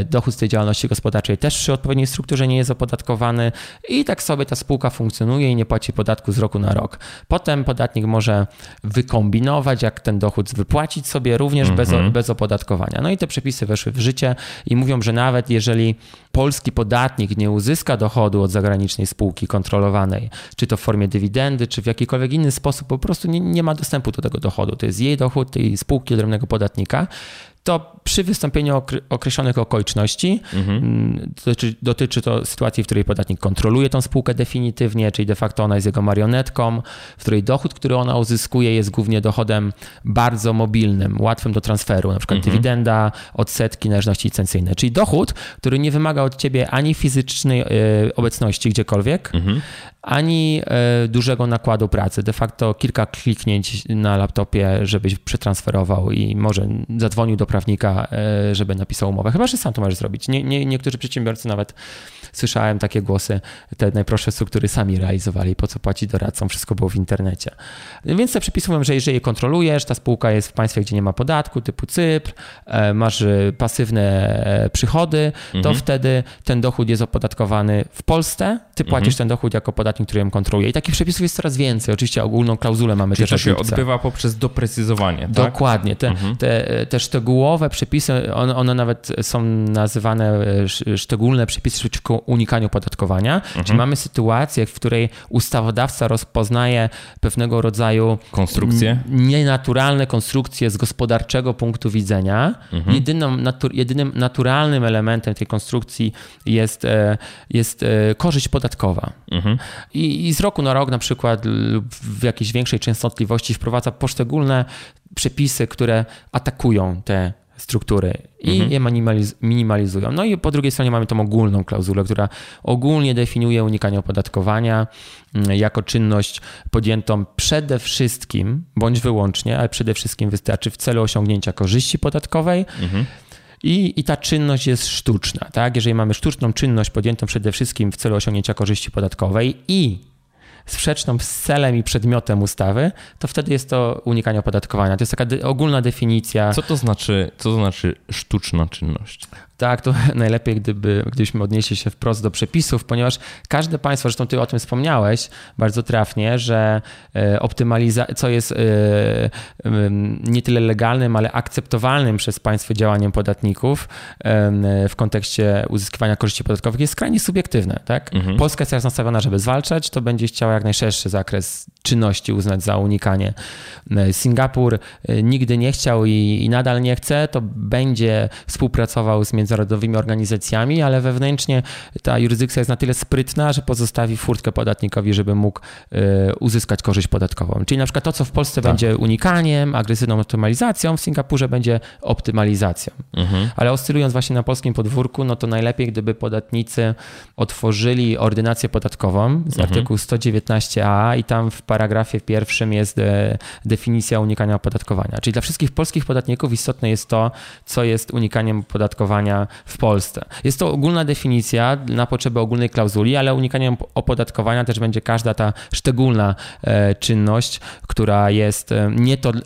dochód z tej działalności gospodarczej też przy odpowiedniej strukturze nie jest opodatkowany i tak sobie ta spółka funkcjonuje i nie płaci podatku podatku z roku na rok. Potem podatnik może wykombinować, jak ten dochód wypłacić sobie również bez, mhm. bez opodatkowania. No i te przepisy weszły w życie i mówią, że nawet jeżeli polski podatnik nie uzyska dochodu od zagranicznej spółki kontrolowanej, czy to w formie dywidendy, czy w jakikolwiek inny sposób, po prostu nie, nie ma dostępu do tego dochodu. To jest jej dochód tej spółki odrębnego podatnika to przy wystąpieniu określonych okoliczności mhm. Mm, dotyczy, dotyczy, to sytuacji, w której podatnik kontroluje tą spółkę definitywnie, czyli de facto ona jest jego marionetką, w której dochód, który ona uzyskuje, jest głównie dochodem bardzo mobilnym, łatwym do transferu, na przykład mhm. dywidenda, odsetki, należności licencyjne, czyli dochód, który nie wymaga od ciebie ani fizycznej e, obecności gdziekolwiek, mhm. ani e, dużego nakładu pracy. De facto kilka kliknięć na laptopie, żebyś przetransferował i może zadzwonił do prawnika, e, żeby napisał umowę. Chyba, że sam to możesz zrobić. Nie, nie, niektórzy przedsiębiorcy nawet słyszałem takie głosy, te najprostsze struktury sami realizowali, po co płacić doradcom, wszystko było w internecie. Więc te przepisy mówią, że jeżeli je kontrolujesz, ta spółka jest w państwie, gdzie nie ma podatku, typu Cypr, e, masz e, pasywne e, przychody, to mhm. wtedy ten dochód jest opodatkowany w Polsce, ty mhm. płacisz mhm. ten dochód jako podatnik, który ją kontroluje. I takich przepisów jest coraz więcej. Oczywiście ogólną klauzulę mamy Czyli też to się odbywa poprzez doprecyzowanie, tak? Dokładnie. Te, mhm. te, te szczegółowe przepisy, one, one nawet są nazywane szczególne przepisy unikaniu podatkowania. Mhm. Czyli mamy sytuację, w której ustawodawca rozpoznaje pewnego rodzaju konstrukcje, nienaturalne konstrukcje z gospodarczego punktu widzenia. Mhm. Jedyną, natu, jedynym naturalnym elementem tej konstrukcji jest, e, jest e, korzyść podatkowa. Mhm. I, I z roku na rok na przykład lub w jakiejś większej częstotliwości wprowadza poszczególne przepisy, które atakują te struktury i mhm. je minimaliz minimalizują. No i po drugiej stronie mamy tą ogólną klauzulę, która ogólnie definiuje unikanie opodatkowania mm, jako czynność podjętą przede wszystkim, bądź wyłącznie, ale przede wszystkim wystarczy w celu osiągnięcia korzyści podatkowej. Mhm. I, I ta czynność jest sztuczna. Tak? Jeżeli mamy sztuczną czynność podjętą przede wszystkim w celu osiągnięcia korzyści podatkowej i sprzeczną z celem i przedmiotem ustawy, to wtedy jest to unikanie opodatkowania. To jest taka ogólna definicja. Co to znaczy, co to znaczy sztuczna czynność? Tak, to najlepiej, gdyby, gdybyśmy odnieśli się wprost do przepisów, ponieważ każde państwo, zresztą ty o tym wspomniałeś bardzo trafnie, że e, optymalizacja, co jest e, nie tyle legalnym, ale akceptowalnym przez państwo działaniem podatników w kontekście uzyskiwania korzyści podatkowych jest skrajnie subiektywne. Tak? Mhm. Polska jest teraz nastawiona, żeby zwalczać, to będzie chciała jak najszerszy zakres czynności uznać za unikanie. E, Singapur nigdy nie chciał i, i nadal nie chce, to będzie współpracował z międzynarodowym międzynarodowymi organizacjami, ale wewnętrznie ta jurysdykcja jest na tyle sprytna, że pozostawi furtkę podatnikowi, żeby mógł e, uzyskać korzyść podatkową. Czyli na przykład to, co w Polsce tak. będzie unikaniem, agresywną optymalizacją, w Singapurze będzie optymalizacją. Mhm. Ale oscylując właśnie na polskim podwórku, no to najlepiej, gdyby podatnicy otworzyli ordynację podatkową z mhm. artykułu 119a i tam w paragrafie pierwszym jest de, definicja unikania opodatkowania. Czyli dla wszystkich polskich podatników istotne jest to, co jest unikaniem opodatkowania w Polsce. Jest to ogólna definicja na potrzeby ogólnej klauzuli, ale unikaniem opodatkowania też będzie każda ta szczególna e, czynność, która jest e,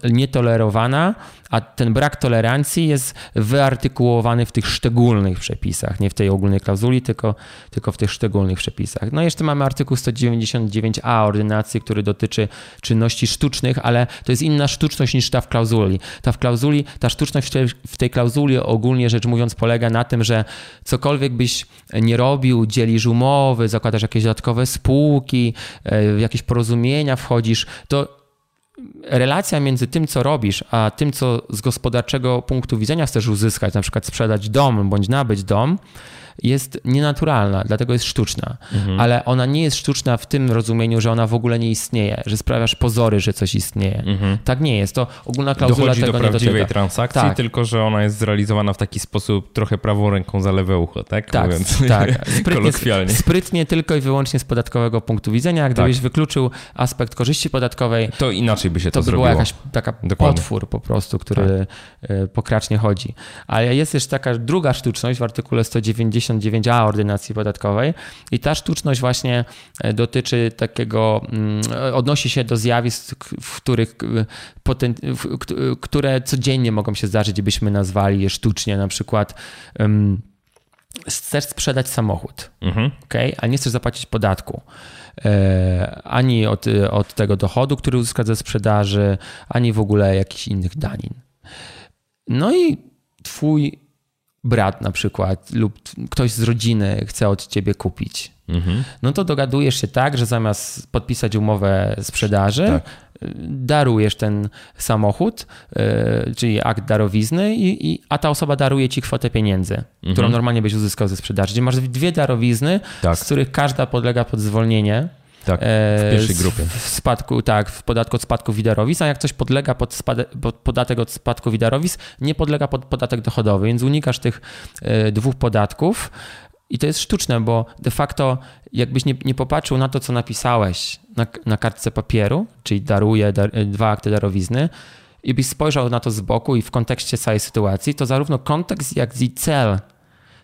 nietolerowana a ten brak tolerancji jest wyartykułowany w tych szczególnych przepisach, nie w tej ogólnej klauzuli, tylko, tylko w tych szczególnych przepisach. No jeszcze mamy artykuł 199a ordynacji, który dotyczy czynności sztucznych, ale to jest inna sztuczność niż ta w klauzuli. Ta w klauzuli, ta sztuczność w tej klauzuli ogólnie rzecz mówiąc polega na tym, że cokolwiek byś nie robił, dzielisz umowy, zakładasz jakieś dodatkowe spółki, e, w jakieś porozumienia wchodzisz, to relacja między tym, co robisz, a tym, co z gospodarczego punktu widzenia chcesz uzyskać, na przykład sprzedać dom bądź nabyć dom, jest nienaturalna, dlatego jest sztuczna. Mhm. Ale ona nie jest sztuczna w tym rozumieniu, że ona w ogóle nie istnieje, że sprawiasz pozory, że coś istnieje. Mhm. Tak nie jest. To ogólna klauzula Dochodzi tego do prawdziwej transakcji, tak. tylko że ona jest zrealizowana w taki sposób trochę prawą ręką za lewe ucho, tak? Tak, Mówiąc tak. Sprytnie, sprytnie tylko i wyłącznie z podatkowego punktu widzenia. Gdybyś tak. wykluczył aspekt korzyści podatkowej, to inaczej by się to, to by była jakaś taka Dokładnie. potwór po prostu, który tak. E, pokracznie chodzi. Ale jest też taka druga sztuczność w artykule 190 59a ordynacji podatkowej i ta sztuczność właśnie e, dotyczy takiego, mm, odnosi się do zjawisk, w których, które codziennie mogą się zdarzyć, byśmy nazwali je sztucznie, na przykład chcesz sprzedać samochód, mhm. okay? a nie chcesz zapłacić podatku e, ani od, od tego dochodu, który uzyskasz ze sprzedaży, ani w ogóle jakichś innych danin. No i twój brat na przykład lub ktoś z rodziny chce od ciebie kupić, mhm. no to dogadujesz się tak, że zamiast podpisać umowę sprzedaży, tak. darujesz ten samochód, yy, czyli akt darowizny, i, i, a ta osoba daruje ci kwotę pieniędzy, mhm. którą normalnie byś uzyskał ze sprzedaży. Czyli masz dwie darowizny, tak. z których każda podlega pod zwolnienie tak, w e, pierwszej grupie. W spadku, tak, w podatku od spadku widarowizn, a jak coś podlega pod, spade, pod podatek od spadku widarowizn, nie podlega pod podatek dochodowy, więc unikasz tych e, dwóch podatków. I to jest sztuczne, bo de facto jakbyś nie, nie popatrzył na to, co napisałeś na, na kartce papieru, czyli daruję dar, dwa akty darowizny, i byś spojrzał na to z boku i w kontekście całej sytuacji, to zarówno kontekst, jak i cel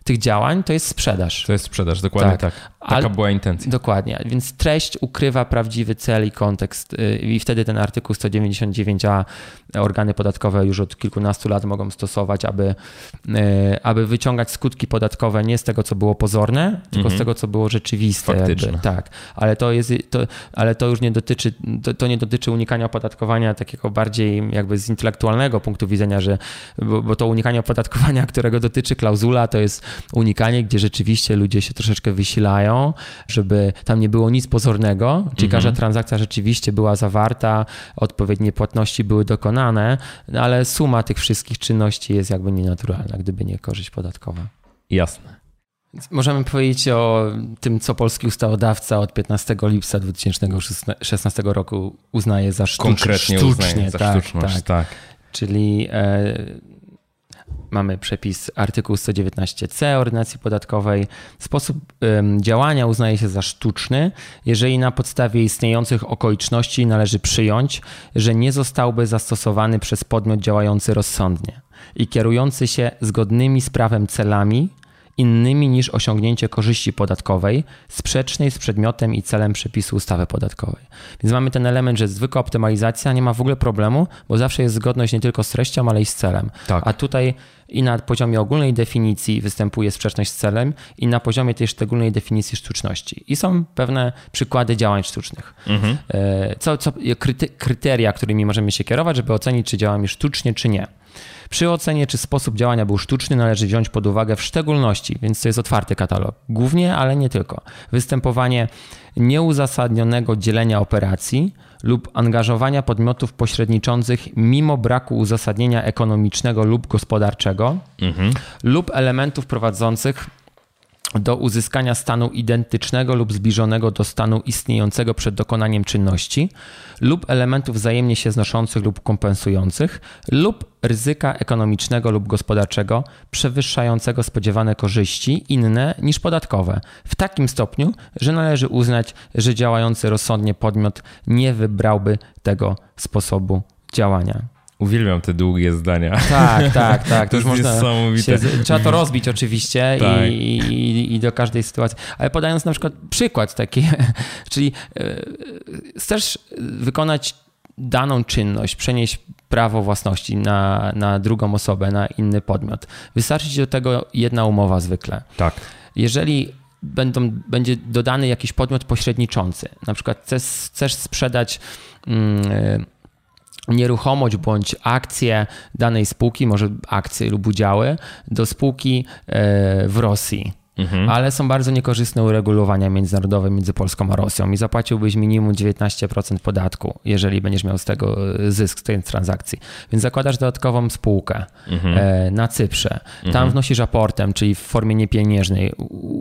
tych działań to jest sprzedaż. To jest sprzedaż, dokładnie tak. tak. Taka Ale, była intencja. Dokładnie, więc treść ukrywa prawdziwy cel i kontekst y, i wtedy ten artykuł 199a organy podatkowe już od kilkunastu lat mogą stosować, aby, y, aby wyciągać skutki podatkowe nie z tego, co było pozorne, tylko z mhm. tego, co było rzeczywiste. Faktyczne. Jakby, tak, ale to, jest, to, ale to już nie dotyczy, to, to, nie dotyczy unikania opodatkowania takiego bardziej jakby z intelektualnego punktu widzenia, że, bo, bo to unikanie opodatkowania, którego dotyczy klauzula, to jest unikanie, gdzie rzeczywiście ludzie się troszeczkę wysilają, żeby tam nie było nic pozornego, czyli mhm. każda transakcja rzeczywiście była zawarta, odpowiednie płatności były dokonane, no ale suma tych wszystkich czynności jest jakby nienaturalna, gdyby nie korzyść podatkowa. Jasne. Możemy powiedzieć o tym, co polski ustawodawca od 15 lipca 2016 roku uznaje za sztucz, Konkretnie sztucznie. Uznaje za tak, sztuczność, tak. tak. Czyli e, mamy przepis artykuł 119c ordynacji podatkowej. Sposób działania uznaje się za sztuczny, jeżeli na podstawie istniejących okoliczności należy przyjąć, że nie zostałby zastosowany przez podmiot działający rozsądnie i kierujący się zgodnymi z prawem celami innymi niż osiągnięcie korzyści podatkowej sprzecznej z przedmiotem i celem przepisu ustawy podatkowej. Więc mamy ten element, że zwykła optymalizacja nie ma w ogóle problemu, bo zawsze jest zgodność nie tylko z treścią, ale i z celem. Tak. A tutaj i na poziomie ogólnej definicji występuje sprzeczność z celem i na poziomie tej szczególnej definicji sztuczności. I są pewne przykłady działań sztucznych. Mhm. E, co, co, kryteria, którymi możemy się kierować, żeby ocenić, czy działamy sztucznie, czy nie. Przy ocenie, czy sposób działania był sztuczny, należy wziąć pod uwagę w szczególności, więc to jest otwarty katalog, głównie, ale nie tylko, występowanie nieuzasadnionego dzielenia operacji lub angażowania podmiotów pośredniczących mimo braku uzasadnienia ekonomicznego lub gospodarczego mhm. lub elementów prowadzących do uzyskania stanu identycznego lub zbliżonego do stanu istniejącego przed dokonaniem czynności, lub elementów wzajemnie się znoszących lub kompensujących, lub ryzyka ekonomicznego lub gospodarczego przewyższającego spodziewane korzyści inne niż podatkowe, w takim stopniu, że należy uznać, że działający rozsądnie podmiot nie wybrałby tego sposobu działania. Uwielbiam te długie zdania. Tak, tak, tak. To, już można się, trzeba to rozbić oczywiście tak. i, i, i, do każdej sytuacji. Ale podając na przykład przykład taki, czyli e, chcesz wykonać daną czynność, przenieść prawo własności na, na drugą osobę, na inny podmiot. Wystarczy ci do tego jedna umowa zwykle. Tak. Jeżeli będą, będzie dodany jakiś podmiot pośredniczący, na przykład chcesz, chcesz sprzedać... Mm, nieruchomość bądź akcje danej spółki, może akcje lub udziały, do spółki e, w Rosji mhm. ale są bardzo niekorzystne uregulowania międzynarodowe między Polską a Rosją i zapłaciłbyś minimum 19% podatku, jeżeli będziesz miał z tego zysk, z tej transakcji. Więc zakładasz dodatkową spółkę mhm. E, na Cyprze. Tam mhm. wnosisz raportem, czyli w formie niepieniężnej.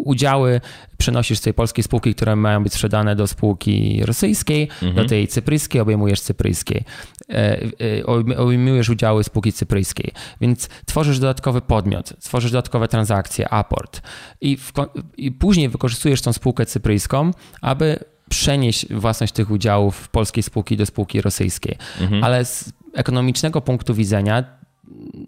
Udziały przenosisz z tej polskiej spółki, które mają być sprzedane do spółki rosyjskiej, do mhm. tej cypryjskiej, obejmujesz cypryjskiej. E, e, obejmujesz udziały spółki cypryjskiej. Więc tworzysz dodatkowy podmiot, tworzysz dodatkowe transakcje, aport i, w, i później wykorzystujesz tą spółkę cypryjską, aby przenieść własność tych udziałów polskiej spółki do spółki rosyjskiej. Mhm. Ale z ekonomicznego punktu widzenia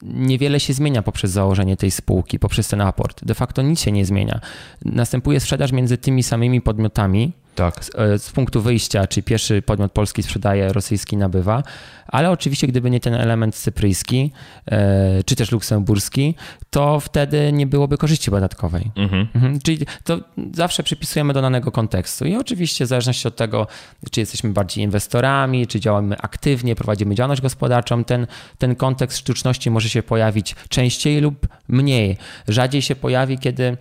niewiele się zmienia poprzez założenie tej spółki, poprzez ten aport. De facto nic się nie zmienia. Następuje sprzedaż między tymi samymi podmiotami, tak. Z, e, z, punktu wyjścia, czy pierwszy podmiot polski sprzedaje, rosyjski nabywa, ale oczywiście gdyby nie ten element cypryjski, e, czy też luksemburski, to wtedy nie byłoby korzyści podatkowej. Mhm. Mhm. Czyli to zawsze przypisujemy do danego kontekstu i oczywiście w zależności od tego, czy jesteśmy bardziej inwestorami, czy działamy aktywnie, prowadzimy działalność gospodarczą, ten, ten kontekst sztuczności może się pojawić częściej lub mniej. Rzadziej się pojawi, kiedy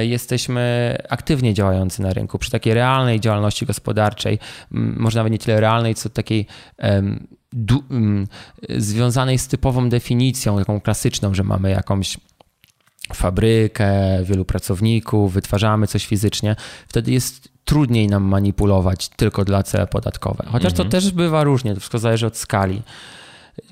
jesteśmy aktywnie działający na rynku, przy takiej realnej działalności gospodarczej, może nawet nie tyle realnej, co takiej związanej z typową definicją, taką klasyczną, że mamy jakąś fabrykę, wielu pracowników, wytwarzamy coś fizycznie, wtedy jest trudniej nam manipulować tylko dla cele podatkowe. Chociaż to mhm. też bywa różnie, to wszystko zależy od skali.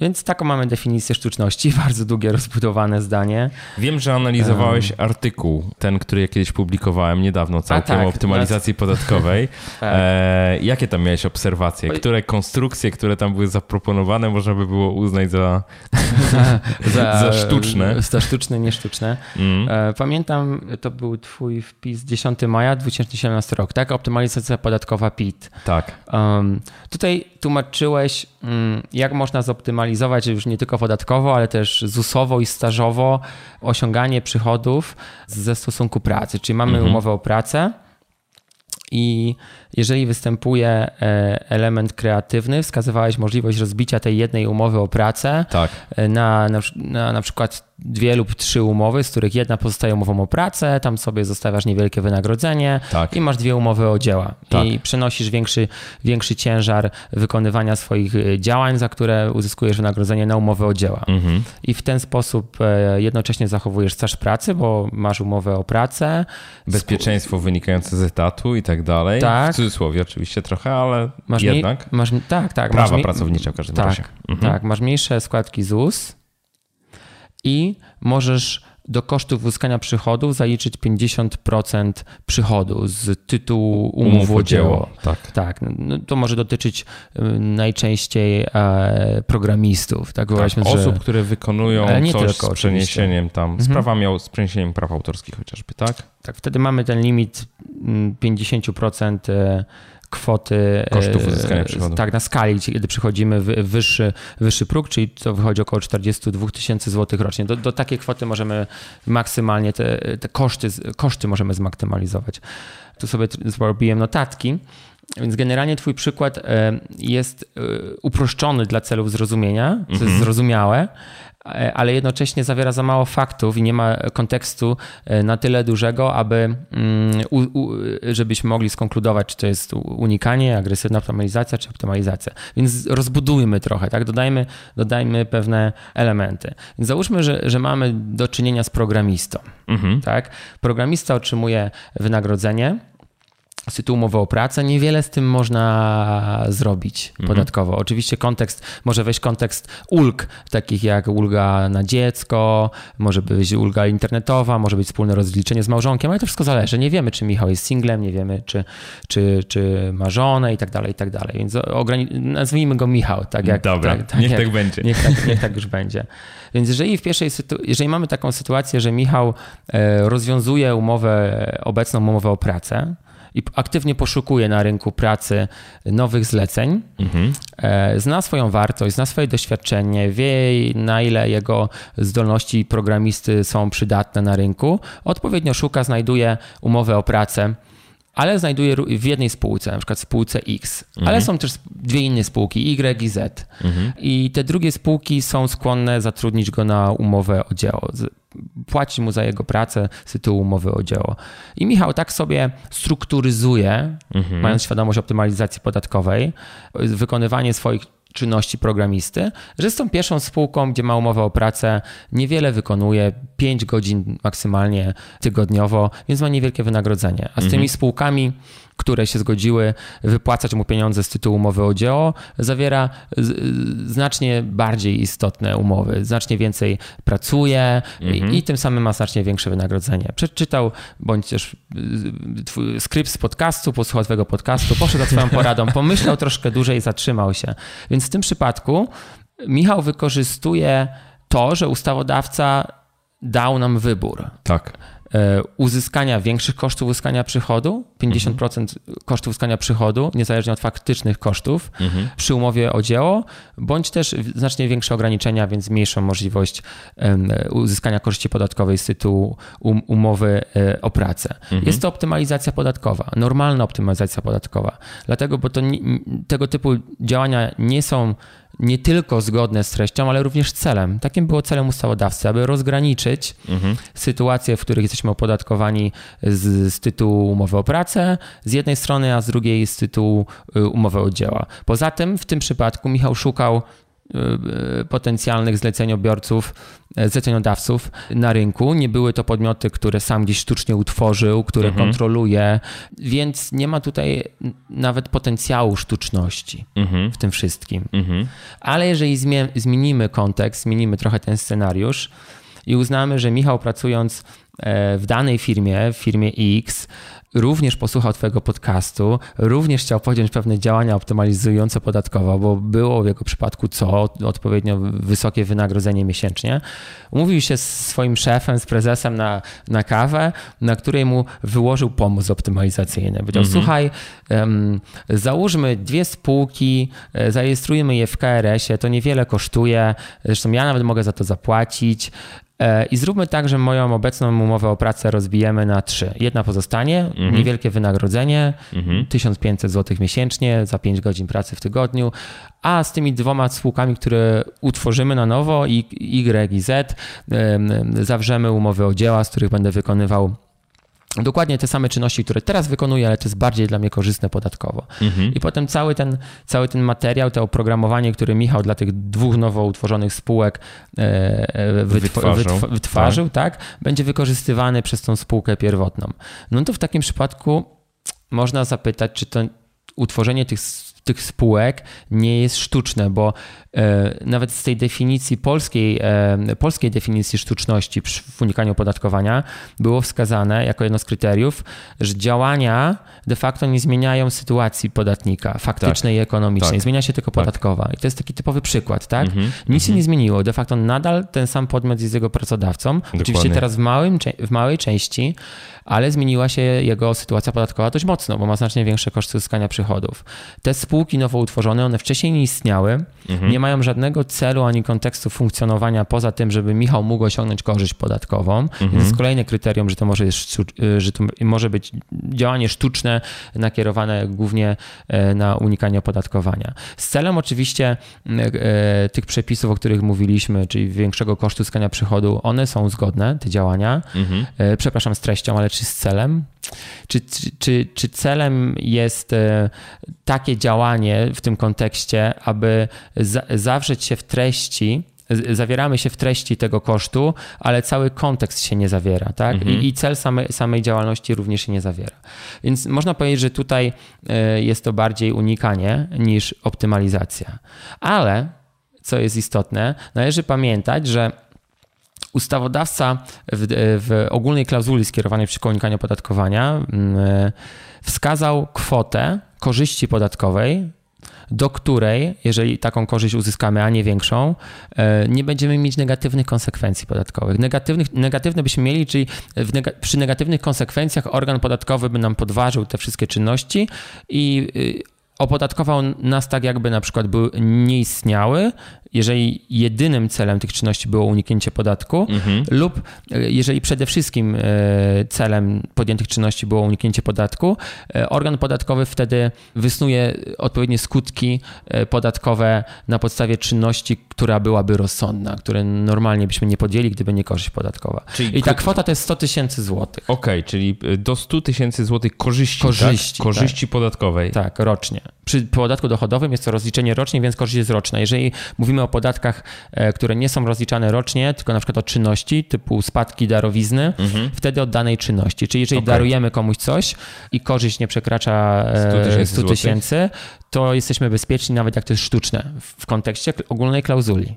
Więc taką mamy definicję sztuczności, bardzo długie, rozbudowane zdanie. Wiem, że analizowałeś um. artykuł, ten, który ja kiedyś publikowałem niedawno, całkiem tak, o optymalizacji podatkowej. tak. e, jakie tam miałeś obserwacje? Które konstrukcje, które tam były zaproponowane, można by było uznać za, za, za sztuczne? Za sztuczne, niesztuczne. Mm. E, pamiętam, to był twój wpis 10 maja 2017 rok, tak? Optymalizacja podatkowa PIT. Tak. Um, tutaj tłumaczyłeś, um, jak można zoptymalizować już nie tylko podatkowo, ale też ZUS-owo i stażowo osiąganie przychodów ze stosunku pracy. Czyli mamy mhm. umowę o pracę, i jeżeli występuje e, element kreatywny, wskazywałeś możliwość rozbicia tej jednej umowy o pracę tak. E, na, na, na, na przykład dwie lub trzy umowy, z których jedna pozostaje umową o pracę, tam sobie zostawiasz niewielkie wynagrodzenie tak. i masz dwie umowy o dzieła. Tak. I przenosisz większy, większy ciężar wykonywania swoich e, działań, za które uzyskujesz wynagrodzenie na umowę o dzieła. Mhm. I w ten sposób jednocześnie zachowujesz staż pracy, bo masz umowę o pracę. Bezpieczeństwo wynikające z etatu i tak tak dalej. Tak. Cudzysłowie oczywiście trochę, ale masz jednak. masz, tak, tak. Prawa masz pracownicze w każdym tak, razie. Mhm. Tak, masz mniejsze składki ZUS i możesz do kosztów uzyskania przychodów zaliczyć 50% przychodu z tytułu umów o dzieło. Tak. tak. No, to może dotyczyć y, najczęściej e, programistów. Tak, tak osób, że... które wykonują coś tylko, z przeniesieniem oczywiście. tam, mhm. sprawami, z przeniesieniem praw autorskich chociażby, tak? Tak, wtedy mamy ten limit 50% mm, kwoty kosztów uzyskania e, przychodu. Tak, na skali, kiedy przychodzimy w wyższy, wyższy próg, czyli to wychodzi około 42 tysięcy złotych rocznie. Do, do takiej kwoty możemy maksymalnie te, te koszty, koszty możemy zmaksymalizować. Tu sobie zrobiłem notatki. Więc generalnie Twój przykład e, jest e, uproszczony dla celów zrozumienia, co jest mhm. zrozumiałe, ale jednocześnie zawiera za mało faktów i nie ma kontekstu e, na tyle dużego, aby mm, żebyśmy mogli skonkludować, czy to jest unikanie, agresywna optymalizacja, czy optymalizacja. Więc rozbudujmy trochę, tak? Dodajmy, dodajmy pewne elementy. Więc załóżmy, że, że mamy do czynienia z programistą. Mhm. Tak? Programista otrzymuje wynagrodzenie z tytułu umowy o pracę, niewiele z tym można zrobić mhm. podatkowo. Oczywiście kontekst, może wejść kontekst ulg, takich jak ulga na dziecko, może być ulga internetowa, może być wspólne rozliczenie z małżonkiem, ale to wszystko zależy. Nie wiemy, czy Michał jest singlem, nie wiemy, czy, czy, czy ma żonę i tak dalej, i tak dalej. Więc nazwijmy go Michał, tak jak... Dobra, tak, tak niech jak, tak będzie. Niech tak, niech tak już będzie. Więc jeżeli w pierwszej jeżeli mamy taką sytuację, że Michał e, rozwiązuje umowę, obecną umowę o pracę, i aktywnie poszukuje na rynku pracy nowych zleceń, mhm. E, zna swoją wartość, zna swoje doświadczenie, wie na ile jego zdolności programisty są przydatne na rynku, odpowiednio szuka, znajduje umowę o pracę ale znajduje w jednej spółce, na przykład spółce X, mhm. ale są też dwie inne spółki, Y i Z. Mhm. I te drugie spółki są skłonne zatrudnić go na umowę o dzieło płacić mu za jego pracę z tytułu umowy o dzieło. I Michał tak sobie strukturyzuje, mhm. mając świadomość optymalizacji podatkowej, wykonywanie swoich czynności programisty, że z tą pierwszą spółką, gdzie ma umowę o pracę, niewiele wykonuje, 5 godzin maksymalnie tygodniowo, więc ma niewielkie wynagrodzenie. A z tymi mhm. spółkami które się zgodziły wypłacać mu pieniądze z tytułu umowy o dzieło, zawiera znacznie bardziej istotne umowy, znacznie więcej pracuje mhm. i, i, tym samym ma znacznie większe wynagrodzenie. Przeczytał bądź też y, skrypt z podcastu, posłuchał swojego podcastu, poszedł za swoją poradą, pomyślał troszkę dłużej i zatrzymał się. Więc w tym przypadku Michał wykorzystuje to, że ustawodawca dał nam wybór. Tak. E, uzyskania większych kosztów uzyskania przychodu, 50% mhm. kosztów uzyskania przychodu, niezależnie od faktycznych kosztów mhm. przy umowie o dzieło, bądź też znacznie większe ograniczenia, więc mniejszą możliwość uzyskania korzyści podatkowej z tytułu um, umowy e, o pracę. Mhm. Jest to optymalizacja podatkowa, normalna optymalizacja podatkowa. Dlatego, bo to, tego typu działania nie są nie tylko zgodne z treścią, ale również celem. Takim było celem ustawodawcy, aby rozgraniczyć mhm. sytuacje, w których jesteśmy opodatkowani z, z, tytułu umowy o pracę z jednej strony, a z drugiej z tytułu y, umowy o dzieła. Poza tym w tym przypadku Michał szukał potencjalnych zleceniobiorców, zleceniodawców na rynku. Nie były to podmioty, które sam gdzieś sztucznie utworzył, które mhm. kontroluje, więc nie ma tutaj nawet potencjału sztuczności mhm. w tym wszystkim. Mhm. Ale jeżeli zmienimy kontekst, zmienimy trochę ten scenariusz i uznamy, że Michał pracując w danej firmie, w firmie X, również posłuchał Twojego podcastu, również chciał podjąć pewne działania optymalizujące podatkowo, bo było w jego przypadku co? Odpowiednio wysokie wynagrodzenie miesięcznie. Umówił się z swoim szefem, z prezesem na, na kawę, na której mu wyłożył pomysł optymalizacyjny. Powiedział, mhm. słuchaj, um, załóżmy dwie spółki, e, zarejestrujmy je w KRS-ie, to niewiele kosztuje, zresztą ja nawet mogę za to zapłacić, E, I zróbmy tak, że moją obecną umowę o pracę rozbijemy na trzy. Jedna pozostanie, mhm. niewielkie wynagrodzenie, mhm. 1500 zł miesięcznie za 5 godzin pracy w tygodniu, a z tymi dwoma spółkami, które utworzymy na nowo, Y i Z, zawrzemy umowy o dzieła, z których będę wykonywał dokładnie te same czynności, które teraz wykonuję, ale to jest bardziej dla mnie korzystne podatkowo. Mhm. I potem cały ten, cały ten materiał, to oprogramowanie, które Michał dla tych dwóch nowo utworzonych spółek e, e, wytworzył, wytworzył tak. tak, będzie wykorzystywany przez tą spółkę pierwotną. No to w takim przypadku można zapytać, czy to utworzenie tych tych spółek nie jest sztuczne, bo nawet z tej definicji polskiej, e, polskiej definicji sztuczności w unikaniu opodatkowania było wskazane jako jedno z kryteriów, że działania de facto nie zmieniają sytuacji podatnika faktycznej tak, i ekonomicznej. Tak, Zmienia się tylko tak. podatkowa. I to jest taki typowy przykład, tak? -hmm, Nic się mm -hmm. nie zmieniło. De facto nadal ten sam podmiot jest jego pracodawcą. Dokładnie. Oczywiście teraz w, małym, w małej części, ale zmieniła się jego sytuacja podatkowa dość mocno, bo ma znacznie większe koszty uzyskania przychodów. Te spółki nowo utworzone, one wcześniej nie istniały, mhm. nie mają żadnego celu ani kontekstu funkcjonowania poza tym, żeby Michał mógł osiągnąć korzyść podatkową. Mhm. To jest kolejne kryterium, że to, może jest, że to może być działanie sztuczne nakierowane głównie e, na unikanie opodatkowania. Z celem oczywiście e, tych przepisów, o których mówiliśmy, czyli większego kosztu uzyskania przychodu, one są zgodne, te działania. Mhm. E, przepraszam, z treścią, ale czy z celem? Czy, czy, czy celem jest e, takie działanie w tym kontekście, aby zawrzeć się w treści, zawieramy się w treści tego kosztu, ale cały kontekst się nie zawiera, tak? Mhm. I, I, cel samej, samej działalności również się nie zawiera. Więc można powiedzieć, że tutaj e, jest to bardziej unikanie niż optymalizacja. Ale, co jest istotne, należy pamiętać, że Ustawodawca w, w ogólnej klauzuli skierowanej przy unikaniu opodatkowania mm, wskazał kwotę korzyści podatkowej, do której, jeżeli taką korzyść uzyskamy, a nie większą, e, nie będziemy mieć negatywnych konsekwencji podatkowych. Negatywnych, negatywne byśmy mieli, czyli przy negatywnych konsekwencjach organ podatkowy by nam podważył te wszystkie czynności i y, opodatkował nas tak, jakby na przykład był nieistniały, jeżeli jedynym celem tych czynności było uniknięcie podatku, mhm. lub e, jeżeli przede wszystkim e, celem podjętych czynności było uniknięcie podatku, e, organ podatkowy wtedy wysnuje odpowiednie skutki podatkowe na podstawie czynności, która byłaby rozsądna, które normalnie byśmy nie podjęli, gdyby nie korzyść podatkowa. Czyli I ta kwota to jest 100 tysięcy złotych. Okej, okay, czyli do 100 tysięcy złotych korzyści, korzyści, tak? korzyści tak. podatkowej. Tak, rocznie. Przy podatku dochodowym jest to rozliczenie rocznie, więc korzyść jest roczna. Jeżeli mówimy o podatkach, e, które nie są rozliczane rocznie, tylko na przykład o czynności typu spadki, darowizny, mhm. wtedy od danej czynności. Czyli jeżeli okay. darujemy komuś coś i korzyść nie przekracza 100 e, tysięcy, to jesteśmy bezpieczni, nawet jak to jest sztuczne, w kontekście ogólnej klauzuli.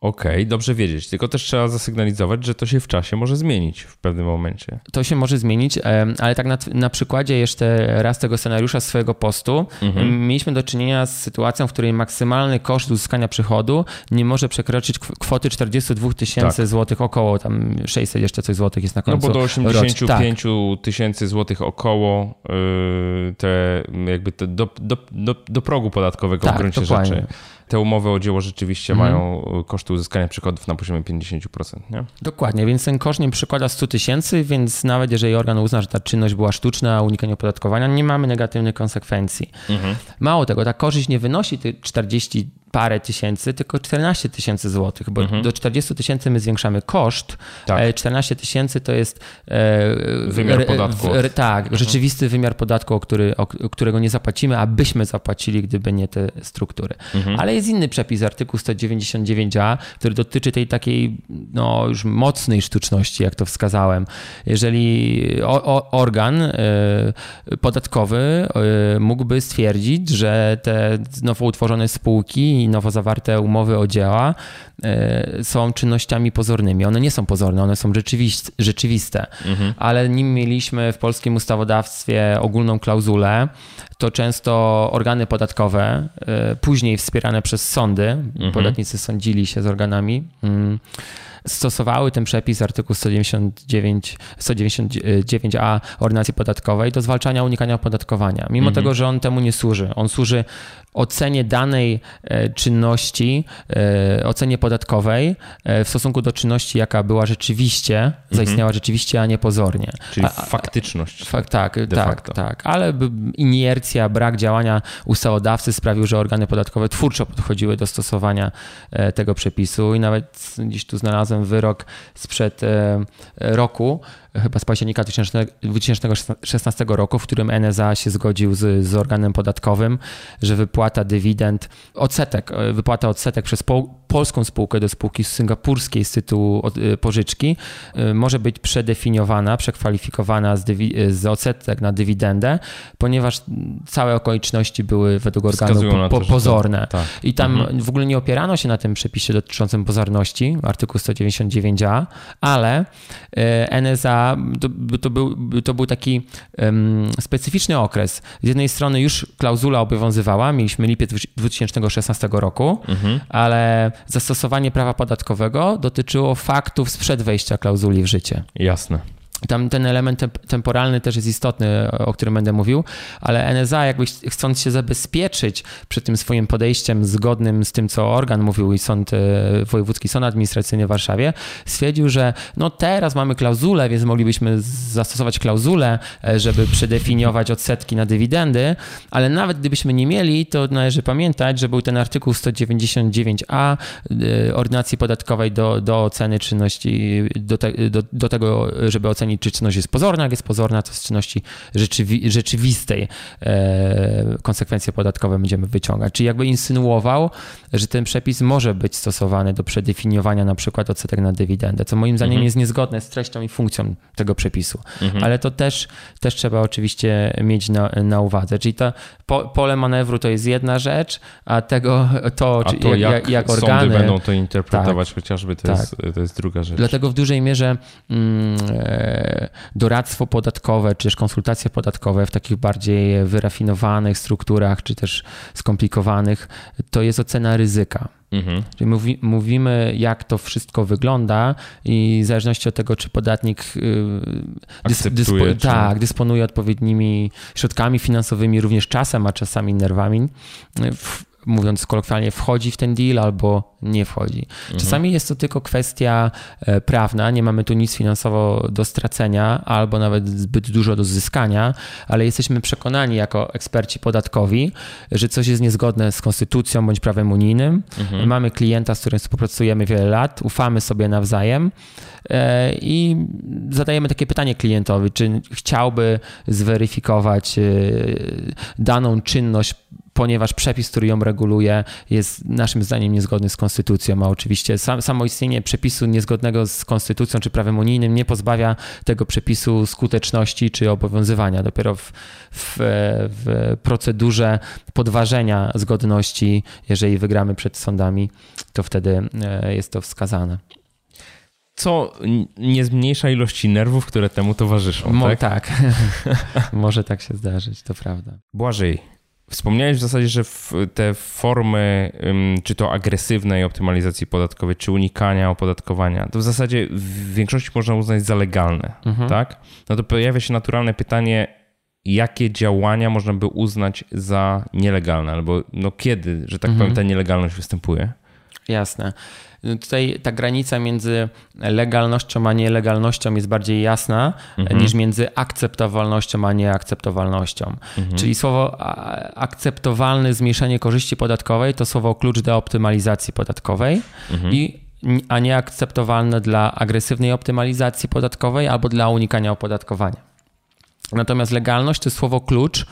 Okej, okay, dobrze wiedzieć. Tylko też trzeba zasygnalizować, że to się w czasie może zmienić w pewnym momencie. To się może zmienić, ale tak na, na przykładzie jeszcze raz tego scenariusza swojego postu mhm. mieliśmy do czynienia z sytuacją, w której maksymalny koszt uzyskania przychodu nie może przekroczyć kwoty 42 tysięcy tak. złotych, około tam 600 jeszcze coś złotych jest na końcu. No bo do 85 tak. tysięcy złotych około yy, te jakby te do, do, do, do progu podatkowego tak, w gruncie dokładnie. rzeczy te umowy o dzieło rzeczywiście mhm. mają e, koszty uzyskania przychodów na poziomie 50%. Nie? Dokładnie, więc ten koszt nie przykłada 100 tysięcy, więc nawet jeżeli organ uzna, że ta czynność była sztuczna, unikanie opodatkowania, nie mamy negatywnych konsekwencji. Mhm. Mało tego, ta korzyść nie wynosi tych 40 parę tysięcy, tylko 14 tysięcy złotych, bo mhm. do 40 tysięcy my zwiększamy koszt, tak. 14 tysięcy to jest e, wymiar podatku. Tak, mhm. rzeczywisty wymiar podatku, o, który, o, którego nie zapłacimy, abyśmy zapłacili, gdyby nie te struktury. Mhm. Ale jest inny przepis, artykuł 199a, który dotyczy tej takiej no, już mocnej sztuczności, jak to wskazałem. Jeżeli o, o, organ y, podatkowy y, mógłby stwierdzić, że te nowo utworzone spółki i nowo zawarte umowy o dzieła e, są czynnościami pozornymi. One nie są pozorne, one są rzeczywiste, mhm. ale nim mieliśmy w polskim ustawodawstwie ogólną klauzulę, to często organy podatkowe, e, później wspierane przez sądy, mhm. podatnicy sądzili się z organami, mm, stosowały ten przepis artykuł 199, 199a ordynacji podatkowej do zwalczania unikania opodatkowania. Mimo mhm. tego, że on temu nie służy. On służy ocenie danej e, czynności, e, ocenie podatkowej e, w stosunku do czynności, jaka była rzeczywiście, mhm. zaistniała rzeczywiście, a nie pozornie. Czyli a, faktyczność. Fak, tak, tak, facto. tak. Ale inercja, brak działania ustawodawcy sprawił, że organy podatkowe twórczo podchodziły do stosowania tego przepisu i nawet gdzieś tu znalazłem wyrok sprzed roku, chyba z października 2016 roku, w którym NSA się zgodził z, z organem podatkowym, że wypłata dywidend, odsetek, e, wypłata odsetek przez po, polską spółkę do spółki singapurskiej z tytułu e, pożyczki e, może być przedefiniowana, przekwalifikowana z, dywi, z odsetek na dywidendę, ponieważ całe okoliczności były według organu po, po, pozorne. To, tak. I tam mhm. w ogóle nie opierano się na tym przepisie dotyczącym pozorności, artykuł 199a, ale NSA to, to, był, to był taki um, specyficzny okres. Z jednej strony już klauzula obowiązywała, mieliśmy lipiec 2016 roku, mhm. ale zastosowanie prawa podatkowego dotyczyło faktów sprzed wejścia klauzuli w życie. Jasne. Tam ten element temporalny też jest istotny, o którym będę mówił, ale NSA jakby chcąc się zabezpieczyć przed tym swoim podejściem zgodnym z tym, co organ mówił i sąd, e, Wojewódzki Sąd Administracyjny w Warszawie, stwierdził, że no teraz mamy klauzulę, więc moglibyśmy zastosować klauzulę, e, żeby przedefiniować odsetki na dywidendy, ale nawet gdybyśmy nie mieli, to należy pamiętać, że był ten artykuł 199a e, ordynacji podatkowej do, do oceny czynności, do, te, do, do tego, żeby ocenić ocenić, czy czynność jest pozorna. Jak jest pozorna, to z czynności rzeczywi rzeczywistej e, konsekwencje podatkowe będziemy wyciągać. Czyli jakby insynuował, że ten przepis może być stosowany do przedefiniowania na przykład odsetek na dywidendę, co moim zdaniem mhm. jest niezgodne z treścią i funkcją tego przepisu. Mhm. Ale to też, też trzeba oczywiście mieć na, na uwadze. Czyli to po, pole manewru to jest jedna rzecz, a tego to, a to jak, jak, jak organy będą to interpretować tak, chociażby, to, tak. jest, to jest druga rzecz. Dlatego w dużej mierze mm, doradztwo podatkowe, czy też konsultacje podatkowe w takich bardziej wyrafinowanych strukturach, czy też skomplikowanych, to jest ocena ryzyka. Mhm. Czyli mówi, mówimy, jak to wszystko wygląda, i w zależności od tego, czy podatnik y, dys, dyspo, czy... tak, dysponuje odpowiednimi środkami finansowymi, również czasem, a czasami nerwami, mówiąc kolokwialnie, wchodzi w ten deal albo nie wchodzi. Mhm. Czasami jest to tylko kwestia e, prawna, nie mamy tu nic finansowo do stracenia albo nawet zbyt dużo do zyskania, ale jesteśmy przekonani jako eksperci podatkowi, że coś jest niezgodne z konstytucją bądź prawem unijnym. Mhm. Mamy klienta, z którym współpracujemy wiele lat, ufamy sobie nawzajem e, i zadajemy takie pytanie klientowi, czy chciałby zweryfikować e, daną czynność ponieważ przepis, który ją reguluje, jest naszym zdaniem niezgodny z konstytucją, a oczywiście sam, samo istnienie przepisu niezgodnego z konstytucją czy prawem unijnym nie pozbawia tego przepisu skuteczności czy obowiązywania. Dopiero w, w, w procedurze podważenia zgodności, jeżeli wygramy przed sądami, to wtedy e, jest to wskazane co nie zmniejsza ilości nerwów, które temu towarzyszą. Mo, tak, tak. może tak się zdarzyć, to prawda. Błażej, Wspomniałeś w zasadzie, że te formy, czy to agresywnej optymalizacji podatkowej, czy unikania opodatkowania, to w zasadzie w większości można uznać za legalne, mhm. tak? No to pojawia się naturalne pytanie, jakie działania można by uznać za nielegalne, albo no kiedy, że tak mhm. powiem, ta nielegalność występuje? Jasne. Tutaj ta granica między legalnością a nielegalnością jest bardziej jasna mhm. niż między akceptowalnością a nieakceptowalnością. Mhm. Czyli słowo akceptowalne zmniejszenie korzyści podatkowej to słowo klucz do optymalizacji podatkowej mhm. i a nieakceptowalne dla agresywnej optymalizacji podatkowej albo dla unikania opodatkowania. Natomiast legalność to słowo klucz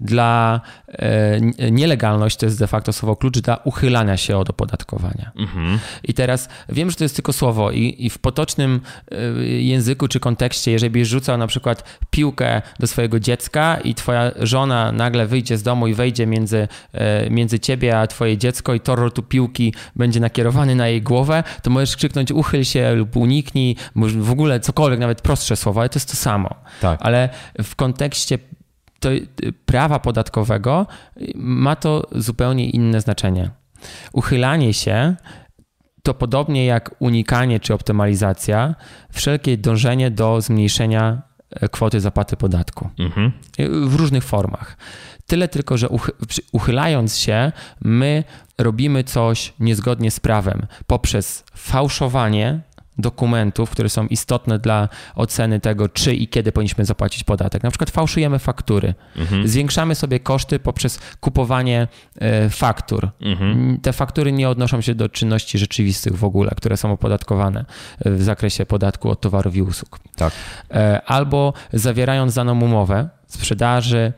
dla e, nielegalność to jest de facto słowo klucz dla uchylania się od opodatkowania. Mhm. I teraz wiem, że to jest tylko słowo i, i w potocznym e, języku czy kontekście, jeżeli byś rzucał na przykład piłkę do swojego dziecka i twoja żona nagle wyjdzie z domu i wejdzie między, e, między ciebie a twoje dziecko i tor tu piłki będzie nakierowany na jej głowę, to możesz krzyknąć uchyl się lub uniknij, w ogóle cokolwiek, nawet prostsze słowa, ale to jest to samo. Tak. Ale w kontekście to prawa podatkowego ma to zupełnie inne znaczenie. Uchylanie się to podobnie jak unikanie czy optymalizacja, wszelkie dążenie do zmniejszenia e, kwoty zapłaty podatku mhm. w różnych formach. Tyle tylko, że uchylając się, my robimy coś niezgodnie z prawem poprzez fałszowanie dokumentów, które są istotne dla oceny tego, czy i kiedy powinniśmy zapłacić podatek. Na przykład fałszujemy faktury, mhm. zwiększamy sobie koszty poprzez kupowanie e, faktur. Mhm. Te faktury nie odnoszą się do czynności rzeczywistych w ogóle, które są opodatkowane e, w zakresie podatku od towarów i usług. Tak. E, albo zawierając daną umowę, sprzedaży,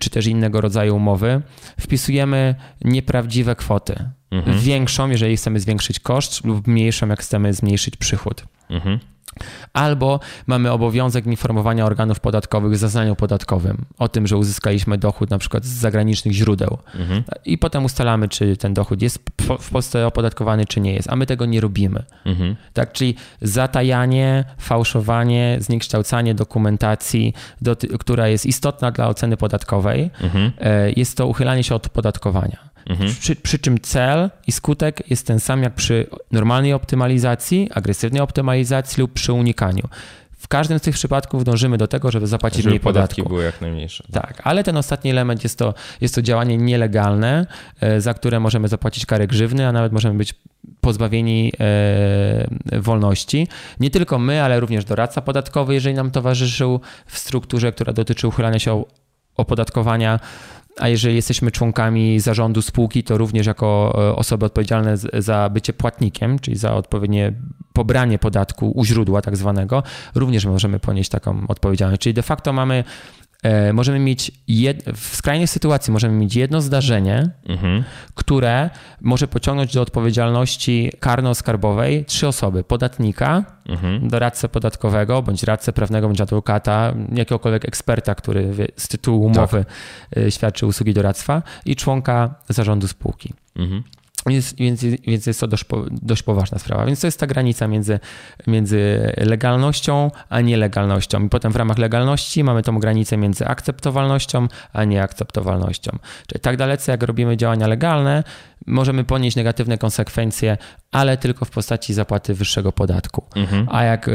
czy też innego rodzaju umowy, wpisujemy nieprawdziwe kwoty. Mhm. Większą, jeżeli chcemy zwiększyć koszt, lub mniejszą, jak chcemy zmniejszyć przychód. Mhm. Albo mamy obowiązek informowania organów podatkowych w zaznaniu podatkowym o tym, że uzyskaliśmy dochód na przykład z zagranicznych źródeł. Mhm. I potem ustalamy, czy ten dochód jest w Polsce opodatkowany, czy nie jest, a my tego nie robimy. Mhm. Tak, czyli zatajanie, fałszowanie, zniekształcanie dokumentacji, do, która jest istotna dla oceny podatkowej, mhm. E, jest to uchylanie się od opodatkowania. Mhm. Przy, przy, czym cel i skutek jest ten sam jak przy normalnej optymalizacji, agresywnej optymalizacji lub przy unikaniu. W każdym z tych przypadków dążymy do tego, żeby zapłacić żeby mniej podatki podatku. były jak najmniejsze. Tak. tak, ale ten ostatni element jest to, jest to działanie nielegalne, e, za które możemy zapłacić karę grzywny, a nawet możemy być pozbawieni e, wolności. Nie tylko my, ale również doradca podatkowy, jeżeli nam towarzyszył w strukturze, która dotyczy uchylania się opodatkowania a jeżeli jesteśmy członkami zarządu spółki, to również jako e, osoby odpowiedzialne za bycie płatnikiem, czyli za odpowiednie pobranie podatku u źródła tak zwanego, również możemy ponieść taką odpowiedzialność. Czyli de facto mamy możemy mieć, jed... w skrajnej sytuacji możemy mieć jedno zdarzenie, mhm. które może pociągnąć do odpowiedzialności karno-skarbowej trzy osoby. Podatnika, mhm. doradcę podatkowego, bądź radcę prawnego, bądź adwokata, jakiegokolwiek eksperta, który z tytułu umowy tak. E, świadczy usługi doradztwa i członka zarządu spółki. Mhm. Więc, więc, więc jest to dość, dość poważna sprawa. Więc to jest ta granica między, między legalnością a nielegalnością. I potem w ramach legalności mamy tą granicę między akceptowalnością a nieakceptowalnością. Czyli tak dalece, jak robimy działania legalne, możemy ponieść negatywne konsekwencje, ale tylko w postaci zapłaty wyższego podatku. Mhm. A jak y,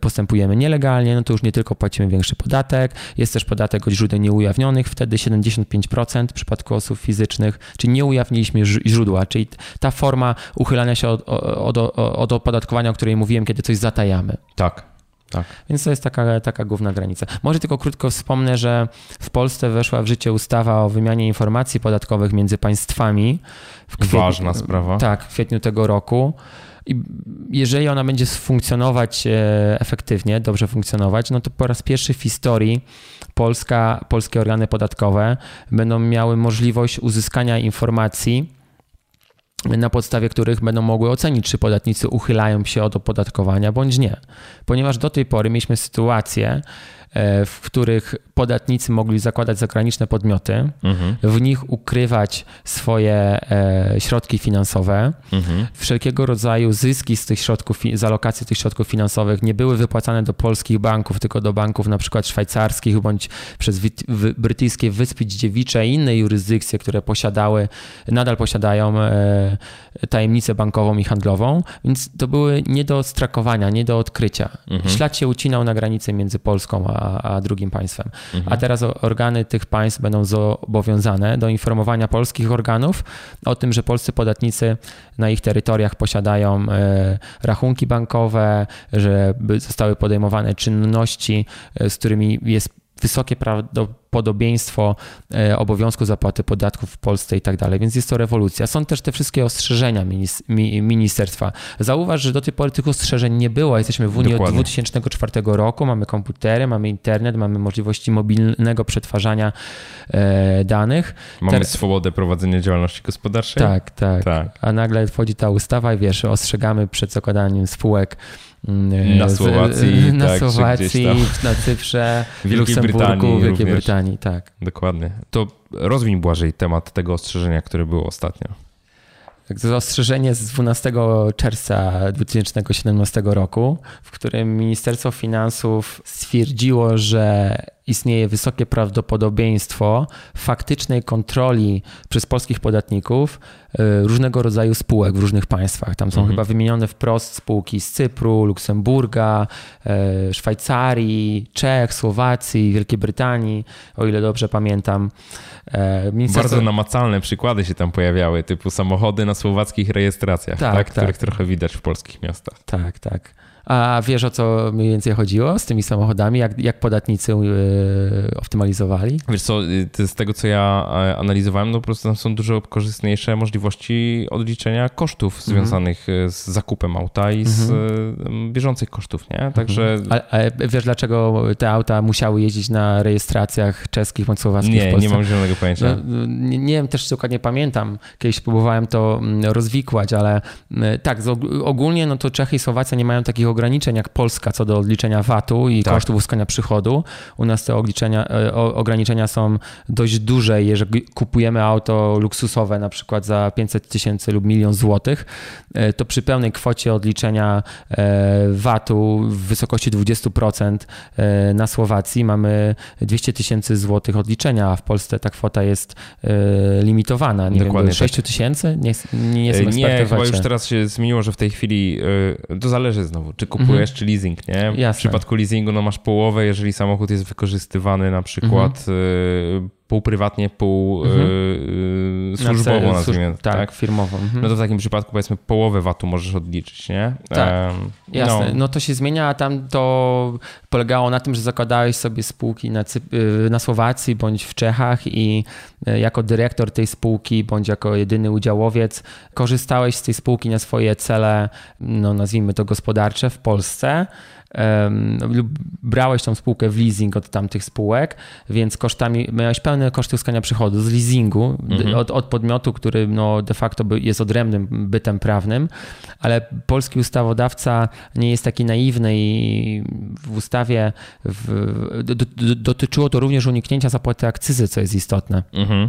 postępujemy nielegalnie, no to już nie tylko płacimy większy podatek, jest też podatek od źródeł nieujawnionych, wtedy 75% w przypadku osób fizycznych, czyli nie ujawniliśmy źródła, czyli ta forma uchylania się od, od, od, od opodatkowania, o której mówiłem, kiedy coś zatajamy. Tak. Tak. Więc to jest taka, taka główna granica. Może tylko krótko wspomnę, że w Polsce weszła w życie ustawa o wymianie informacji podatkowych między państwami. Kwietniu, Ważna sprawa. Tak, w kwietniu tego roku. I jeżeli ona będzie funkcjonować e, efektywnie, dobrze funkcjonować, no to po raz pierwszy w historii Polska, polskie organy podatkowe będą miały możliwość uzyskania informacji na podstawie których będą mogły ocenić, czy podatnicy uchylają się od opodatkowania bądź nie. Ponieważ do tej pory mieliśmy sytuację, w których podatnicy mogli zakładać zagraniczne podmioty, mhm. w nich ukrywać swoje e, środki finansowe. Mhm. Wszelkiego rodzaju zyski z tych środków, z alokacji tych środków finansowych nie były wypłacane do polskich banków, tylko do banków na przykład szwajcarskich bądź przez brytyjskie Wyspy Dziewicze i inne jurysdykcje, które posiadały, nadal posiadają e, tajemnicę bankową i handlową, więc to były nie do strakowania, nie do odkrycia. Mhm. Ślad się ucinał na granicy między Polską a a, a drugim państwem. Mhm. A teraz organy tych państw będą zobowiązane do informowania polskich organów o tym, że polscy podatnicy na ich terytoriach posiadają e, rachunki bankowe, że zostały podejmowane czynności, e, z którymi jest wysokie prawdopodobieństwo e, obowiązku zapłaty podatków w Polsce i tak dalej, więc jest to rewolucja. Są też te wszystkie ostrzeżenia ministerstwa. Zauważ, że do tej pory tych ostrzeżeń nie było. Jesteśmy w Unii Dokładnie. od 2004 roku, mamy komputery, mamy internet, mamy możliwości mobilnego przetwarzania e, danych. Mamy Ter... swobodę prowadzenia działalności gospodarczej. Tak, tak, tak. A nagle wchodzi ta ustawa i wiesz, ostrzegamy przed zakładaniem spółek na Słowacji, na, tak, Słowacji na Cyprze, w Wielkiej Luksemburgu, Brytanii Wielkiej również. Brytanii, tak. Dokładnie. To rozwiń Błażej temat tego ostrzeżenia, które było ostatnio. Tak, to ostrzeżenie z 12 czerwca 2017 roku, w którym Ministerstwo Finansów stwierdziło, że istnieje wysokie prawdopodobieństwo faktycznej kontroli przez polskich podatników e, różnego rodzaju spółek w różnych państwach. Tam są mhm. chyba wymienione wprost spółki z Cypru, Luksemburga, e, Szwajcarii, Czech, Słowacji, Wielkiej Brytanii, o ile dobrze pamiętam. E, ministerstwo... Bardzo namacalne przykłady się tam pojawiały, typu samochody na słowackich rejestracjach, tak, tak, których tak. trochę widać w polskich miastach. Tak, tak. A wiesz o co mniej więcej chodziło z tymi samochodami? Jak, jak podatnicy yy, optymalizowali? Wiesz co, y, z tego co ja e, analizowałem, no po prostu tam są dużo korzystniejsze możliwości odliczenia kosztów mhm. związanych e, z zakupem auta i z mhm. bieżących kosztów, nie? Także... Mhm. A, a, wiesz dlaczego te auta musiały jeździć na rejestracjach czeskich bądź słowackich Nie, nie mam zielonego pojęcia. No, nie, nie wiem, też dokładnie pamiętam. Kiedyś próbowałem to mm, rozwikłać, ale mm, tak, ogólnie no to Czechy i Słowacja nie mają takich ograniczeń jak Polska co do odliczenia VAT-u i tak. kosztów uzyskania przychodu. U nas te ograniczenia, e, ograniczenia są dość duże. Jeżeli kupujemy auto luksusowe na przykład za 500 tysięcy lub milion złotych, e, to przy pełnej kwocie odliczenia e, VAT-u w wysokości 20% na Słowacji mamy 200 tysięcy złotych odliczenia, a w Polsce ta kwota jest limitowana. Nie Dokładnie wiem, 6 tak. tysięcy? Nie, nie jestem ekspertem Nie, chyba już teraz się zmieniło, że w tej chwili to zależy znowu, czy czy kupujesz, mhm. czy leasing, nie? Jasne. W przypadku leasingu no masz połowę, jeżeli samochód jest wykorzystywany na przykład mhm. Pół prywatnie, pół mhm. yy, służbowo, nazwijmy. Tak, tak, firmowo. Mhm. No to w takim przypadku powiedzmy połowę VAT-u możesz odliczyć, nie? Tak, um, jasne. No. no. to się zmienia, a tam to polegało na tym, że zakładałeś sobie spółki na, y, na Słowacji bądź w Czechach i y, jako dyrektor tej spółki bądź jako jedyny udziałowiec korzystałeś z tej spółki na swoje cele, no nazwijmy to gospodarcze w Polsce lub brałeś tą spółkę w leasing od tamtych spółek, więc kosztami, miałeś pełne koszty uzyskania przychodu z leasingu mhm. od, od, podmiotu, który no de facto jest odrębnym bytem prawnym, ale polski ustawodawca nie jest taki naiwny i w ustawie w, do, do, dotyczyło to również uniknięcia zapłaty akcyzy, co jest istotne. Mhm.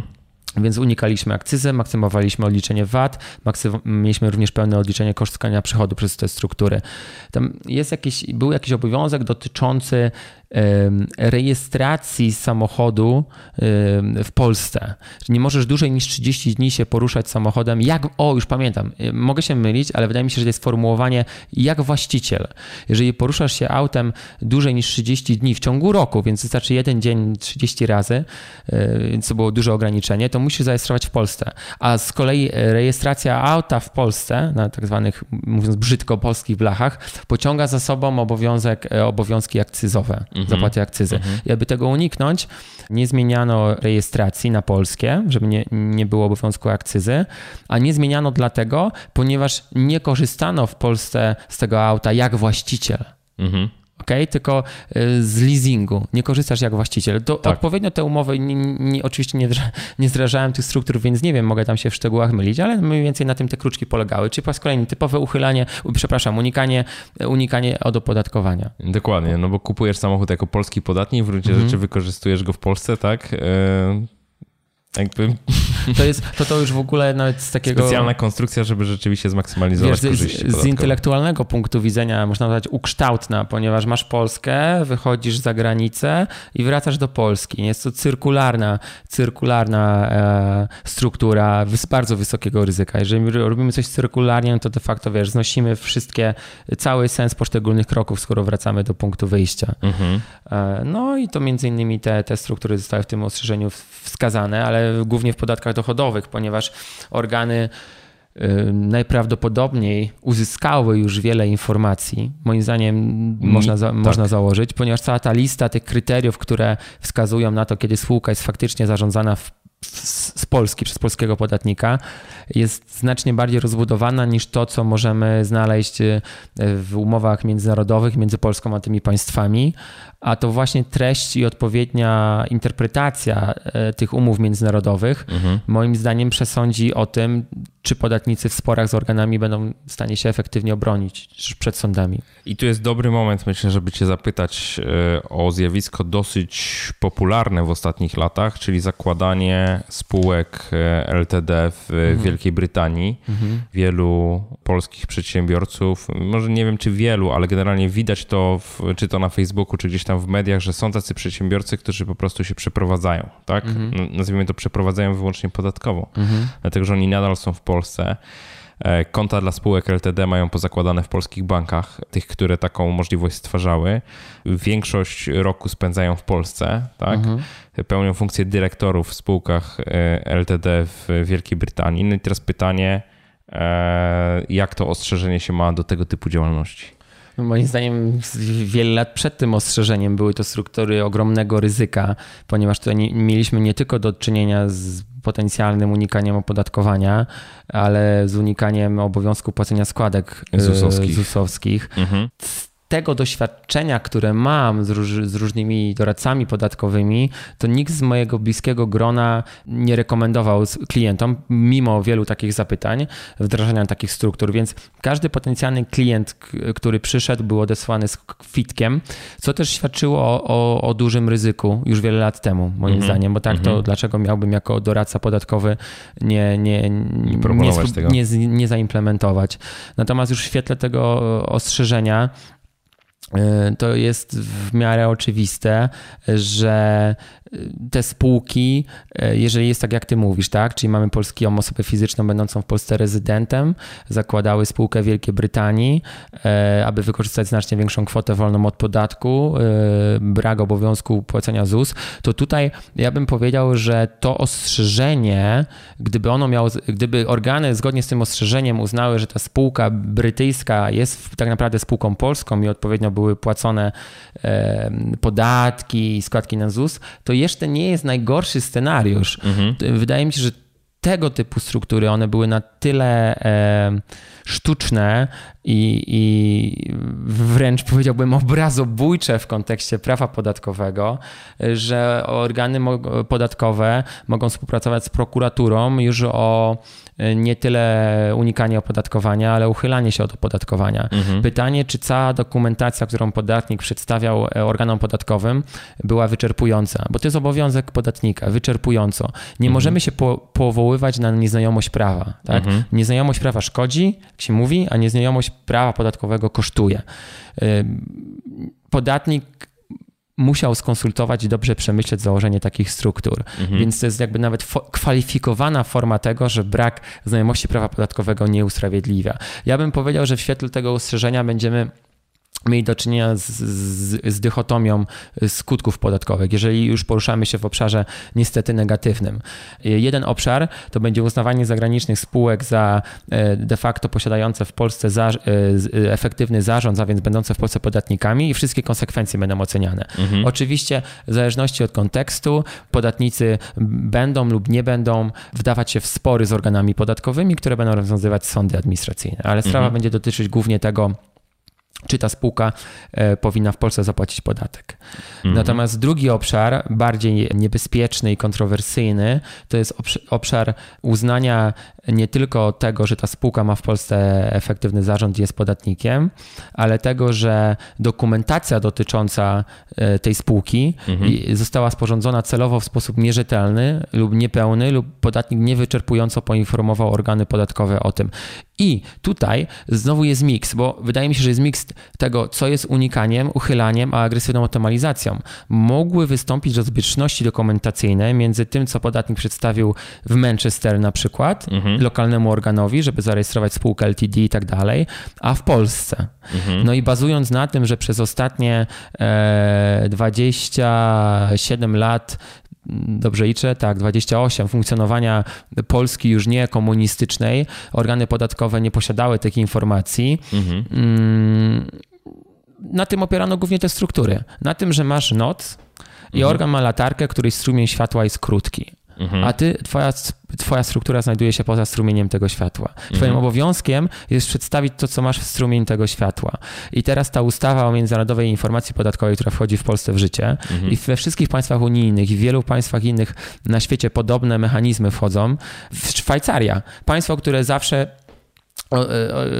Więc unikaliśmy akcyzy, maksymowaliśmy odliczenie VAT, mieliśmy również pełne odliczenie kosztowania przychodu przez te struktury. Tam jest jakiś, był jakiś obowiązek dotyczący rejestracji samochodu w Polsce. Nie możesz dłużej niż 30 dni się poruszać samochodem, jak, o już pamiętam, mogę się mylić, ale wydaje mi się, że to jest sformułowanie jak właściciel. Jeżeli poruszasz się autem dłużej niż 30 dni w ciągu roku, więc wystarczy jeden dzień 30 razy, to było duże ograniczenie, to musisz zarejestrować w Polsce. A z kolei rejestracja auta w Polsce, na tak zwanych, mówiąc brzydko, polskich blachach, pociąga za sobą obowiązek, e, obowiązki akcyzowe mhm. zapłaty akcyzy. Mhm. I aby tego uniknąć, nie zmieniano rejestracji na polskie, żeby nie, nie było obowiązku akcyzy, a nie zmieniano dlatego, ponieważ nie korzystano w Polsce z tego auta jak właściciel. Mhm ok? Tylko y, z leasingu. Nie korzystasz jak właściciel. To tak. Odpowiednio te umowy, nie, nie, oczywiście nie, nie zdrażałem tych struktur, więc nie wiem, mogę tam się w szczegółach mylić, ale mniej więcej na tym te kruczki polegały. Czyli po raz kolejny typowe uchylanie, przepraszam, unikanie, unikanie od opodatkowania. Dokładnie, no bo kupujesz samochód jako polski podatnik, w gruncie mhm. rzeczy wykorzystujesz go w Polsce, tak? Yy jakby To jest to, to już w ogóle nawet z takiego... Specjalna konstrukcja, żeby rzeczywiście zmaksymalizować wiesz, korzyści z, z intelektualnego punktu widzenia, można nazwać ukształtna, ponieważ masz Polskę, wychodzisz za granicę i wracasz do Polski. Jest to cyrkularna, cyrkularna e, struktura z bardzo wysokiego ryzyka. Jeżeli robimy coś cyrkularnie, to de facto, wiesz, znosimy wszystkie, cały sens poszczególnych kroków, skoro wracamy do punktu wyjścia. Mhm. E, no i to między innymi te, te struktury zostały w tym ostrzeżeniu wskazane, ale głównie w podatkach dochodowych, ponieważ organy y, najprawdopodobniej uzyskały już wiele informacji. Moim zdaniem mm, można, za, tak. można założyć, ponieważ cała ta lista tych kryteriów, które wskazują na to, kiedy spółka jest faktycznie zarządzana w z Polski przez polskiego podatnika jest znacznie bardziej rozbudowana niż to, co możemy znaleźć e, w umowach międzynarodowych między Polską a tymi państwami, a to właśnie treść i odpowiednia interpretacja e, tych umów międzynarodowych mhm. moim zdaniem przesądzi o tym, czy podatnicy w sporach z organami będą w stanie się efektywnie obronić przed sądami. I tu jest dobry moment, myślę, żeby Cię zapytać e, o zjawisko dosyć popularne w ostatnich latach, czyli zakładanie spółek LTD w mhm. Wielkiej Brytanii. Mhm. Wielu polskich przedsiębiorców, może nie wiem czy wielu, ale generalnie widać to, w, czy to na Facebooku, czy gdzieś tam w mediach, że są tacy przedsiębiorcy, którzy po prostu się przeprowadzają, tak? Mhm. Nazwijmy to przeprowadzają wyłącznie podatkowo, mhm. dlatego że oni nadal są w Polsce. E, konta dla spółek LTD mają pozakładane w polskich bankach, tych, które taką możliwość stwarzały. Większość roku spędzają w Polsce, tak? Mhm. Pełnią funkcję dyrektorów w spółkach e, LTD w Wielkiej Brytanii. No i teraz pytanie, e, jak to ostrzeżenie się ma do tego typu działalności? Moim zdaniem wiele lat przed tym ostrzeżeniem były to struktury ogromnego ryzyka, ponieważ tutaj mieliśmy nie tylko do czynienia z potencjalnym unikaniem opodatkowania, ale z unikaniem obowiązku płacenia składek ZUS-owskich. ZUS-owskich. Mhm tego doświadczenia, które mam z, róż, z, różnymi doradcami podatkowymi, to nikt z mojego bliskiego grona nie rekomendował klientom, mimo wielu takich zapytań, wdrażania takich struktur. Więc każdy potencjalny klient, który przyszedł, był odesłany z kwitkiem, co też świadczyło o, o, o dużym ryzyku już wiele lat temu, moim mm -hmm. zdaniem, bo tak mm -hmm. to mhm. dlaczego miałbym jako doradca podatkowy nie, nie, nie, nie, nie, nie zaimplementować. Natomiast już w świetle tego ostrzeżenia E, to jest w miarę oczywiste, że te spółki, e, jeżeli jest tak jak ty mówisz, tak, czyli mamy polską osobę fizyczną będącą w Polsce rezydentem, zakładały spółkę Wielkiej Brytanii, e, aby wykorzystać znacznie większą kwotę wolną od podatku, brak obowiązku płacenia ZUS, to tutaj ja bym powiedział, że to ostrzeżenie, gdyby ono miało, gdyby organy zgodnie z tym ostrzeżeniem uznały, że ta spółka brytyjska jest tak naprawdę spółką polską i odpowiednio były płacone podatki i składki na ZUS, to jeszcze nie jest najgorszy scenariusz. Mhm. Wydaje mi się, że tego typu struktury, one były na tyle e, sztuczne i, i, wręcz powiedziałbym obrazobójcze w kontekście prawa podatkowego, że organy podatkowe mogą współpracować z prokuraturą już o nie tyle unikanie opodatkowania, ale uchylanie się od opodatkowania. Mhm. Pytanie, czy cała dokumentacja, którą podatnik przedstawiał e, organom podatkowym, była wyczerpująca, bo to jest obowiązek podatnika, wyczerpująco. Nie mhm. możemy się po, powoływać na nieznajomość prawa. Tak? Mhm. Nieznajomość prawa szkodzi, jak się mówi, a nieznajomość prawa podatkowego kosztuje. Podatnik musiał skonsultować i dobrze przemyśleć założenie takich struktur. Mhm. Więc to jest jakby nawet fo- kwalifikowana forma tego, że brak znajomości prawa podatkowego nie usprawiedliwia. Ja bym powiedział, że w świetle tego ustrzeżenia będziemy mieli do czynienia z, z, z, dychotomią skutków podatkowych, jeżeli już poruszamy się w obszarze niestety negatywnym. Jeden obszar to będzie uznawanie zagranicznych spółek za e, de facto posiadające w Polsce za, e, efektywny zarząd, a więc będące w Polsce podatnikami i wszystkie konsekwencje będą oceniane. Mhm. Oczywiście w zależności od kontekstu podatnicy będą lub nie będą wdawać się w spory z organami podatkowymi, które będą rozwiązywać sądy administracyjne, ale sprawa mhm. będzie dotyczyć głównie tego, czy ta spółka e, powinna w Polsce zapłacić podatek. Mhm. Natomiast drugi obszar, bardziej niebezpieczny i kontrowersyjny, to jest obszar uznania nie tylko tego, że ta spółka ma w Polsce efektywny zarząd i jest podatnikiem, ale tego, że dokumentacja dotycząca e, tej spółki mhm. została sporządzona celowo w sposób nierzetelny lub niepełny, lub podatnik niewyczerpująco poinformował organy podatkowe o tym. I tutaj znowu jest miks, bo wydaje mi się, że jest miks tego, co jest unikaniem, uchylaniem, a agresywną optymalizacją. Mogły wystąpić rozbieżności dokumentacyjne między tym, co podatnik przedstawił w Manchester na przykład, mhm. Lokalnemu organowi, żeby zarejestrować spółkę LTD i tak dalej, a w Polsce. Mhm. No i bazując na tym, że przez ostatnie e, 27 lat dobrze liczę, tak, 28 funkcjonowania Polski już nie komunistycznej, organy podatkowe nie posiadały tych informacji. Mhm. Mm, na tym opierano głównie te struktury. Na tym, że masz noc i mhm. organ ma latarkę, której strumień światła jest krótki. Mhm. A ty, twoja, twoja struktura znajduje się poza strumieniem tego światła. Twoim mhm. obowiązkiem jest przedstawić to, co masz w strumień tego światła. I teraz ta ustawa o międzynarodowej informacji podatkowej, która wchodzi w Polsce w życie mhm. i we wszystkich państwach unijnych i w wielu państwach innych na świecie podobne mechanizmy wchodzą. W Szwajcaria, państwo, które zawsze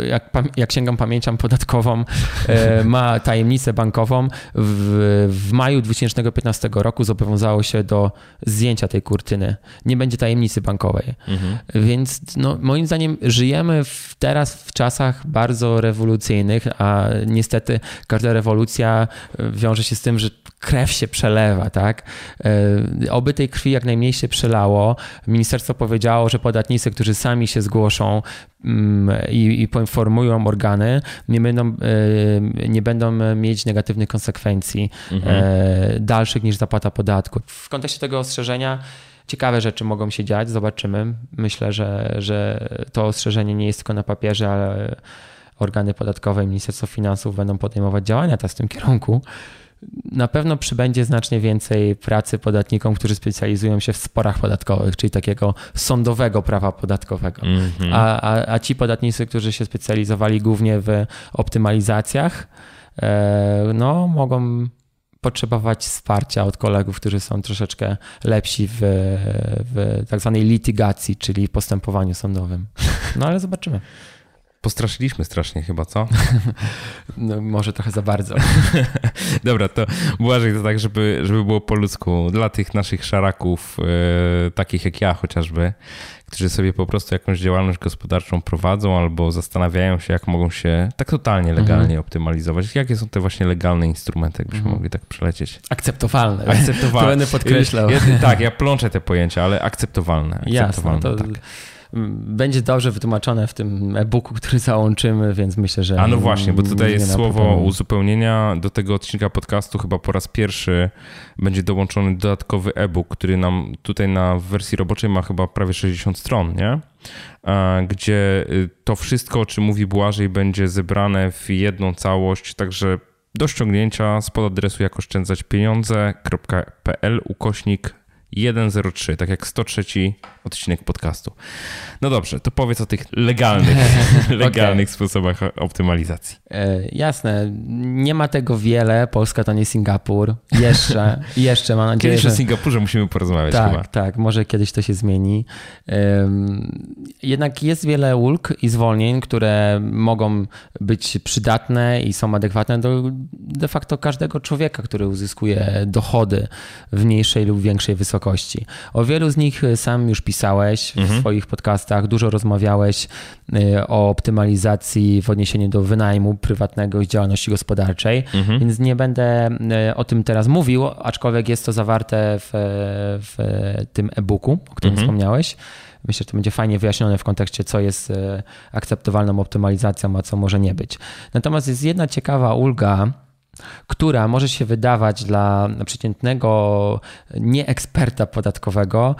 jak, jak sięgam pamięcią podatkową, e, ma tajemnicę bankową. W, w maju 2015 roku zobowiązało się do zdjęcia tej kurtyny. Nie będzie tajemnicy bankowej. Mhm. Więc no, moim zdaniem żyjemy w, teraz w czasach bardzo rewolucyjnych, a niestety każda rewolucja wiąże się z tym, że krew się przelewa, tak? E, oby tej krwi jak najmniej się przelało. Ministerstwo powiedziało, że podatnicy, którzy sami się zgłoszą, i, i poinformują organy, nie będą, e, nie będą mieć negatywnych konsekwencji mhm. E, dalszych niż zapłata podatku. W kontekście tego ostrzeżenia ciekawe rzeczy mogą się dziać, zobaczymy. Myślę, że, że to ostrzeżenie nie jest tylko na papierze, ale organy podatkowe i Ministerstwo Finansów będą podejmować działania w tym kierunku na pewno przybędzie znacznie więcej pracy podatnikom, którzy specjalizują się w sporach podatkowych, czyli takiego sądowego prawa podatkowego. Mm -hmm. a, a, a, ci podatnicy, którzy się specjalizowali głównie w optymalizacjach, e, no, mogą potrzebować wsparcia od kolegów, którzy są troszeczkę lepsi w, w tak zwanej litygacji, czyli postępowaniu sądowym. No ale zobaczymy. Postraszyliśmy strasznie chyba, co? No, może trochę za bardzo. Dobra, to Błażej, to tak, żeby, żeby było po ludzku. Dla tych naszych szaraków, yy, takich jak ja chociażby, którzy sobie po prostu jakąś działalność gospodarczą prowadzą albo zastanawiają się, jak mogą się tak totalnie legalnie mhm. optymalizować. Jakie są te właśnie legalne instrumenty, jakbyśmy mhm. mogli tak przelecieć? Akceptowalne. Akceptowalne. To będę podkreślał. Ja, tak, ja plączę te pojęcia, ale akceptowalne. akceptowalne Jasne, to... tak będzie dobrze wytłumaczone w tym e-booku, który załączymy, więc myślę, że. A no właśnie, bo tutaj jest słowo problemu. uzupełnienia. Do tego odcinka podcastu chyba po raz pierwszy będzie dołączony dodatkowy e-book, który nam tutaj na wersji roboczej ma chyba prawie 60 stron, nie? Gdzie y, to wszystko, o czym mówi Błażej, będzie zebrane w jedną całość, także do ściągnięcia spod adresu jak oszczędzać pieniądze.pl ukośnik 103, tak jak 103 odcinek podcastu. No dobrze, to powiedz o tych legalnych, legalnych okay. sposobach optymalizacji. E, jasne, nie ma tego wiele. Polska to nie Singapur. Jeszcze, jeszcze mam nadzieję, kiedyś że... o Singapurze musimy porozmawiać tak, chyba. Tak, może kiedyś to się zmieni. Jednak jest wiele ulg i zwolnień, które mogą być przydatne i są adekwatne do de facto każdego człowieka, który uzyskuje dochody w mniejszej lub większej wysokości. O wielu z nich sam już pisałeś w mhm. swoich podcastach, dużo rozmawiałeś y, o optymalizacji w odniesieniu do wynajmu prywatnego i działalności gospodarczej, mhm. więc nie będę y, o tym teraz mówił, aczkolwiek jest to zawarte w, w tym e-booku, o którym mhm. wspomniałeś. Myślę, że to będzie fajnie wyjaśnione w kontekście, co jest y, akceptowalną optymalizacją, a co może nie być. Natomiast jest jedna ciekawa ulga, która może się wydawać dla przeciętnego nieeksperta podatkowego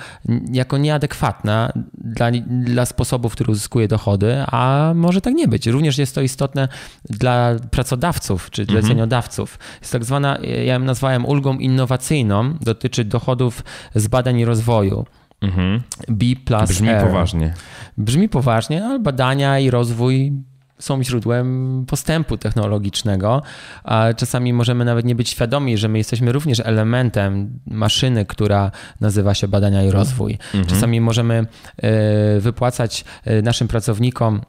jako nieadekwatna dla, dla sposobu, w który uzyskuje dochody, a może tak nie być. Również jest to istotne dla pracodawców czy mhm. zleceniodawców. Jest tak zwana, ja ją nazwałem ulgą innowacyjną, dotyczy dochodów z badań i rozwoju. Mhm. B plus Brzmi R. poważnie. Brzmi poważnie, ale badania i rozwój są źródłem postępu technologicznego, a czasami możemy nawet nie być świadomi, że my jesteśmy również elementem maszyny, która nazywa się badania i rozwój. Mhm. Czasami możemy e, wypłacać e, naszym pracownikom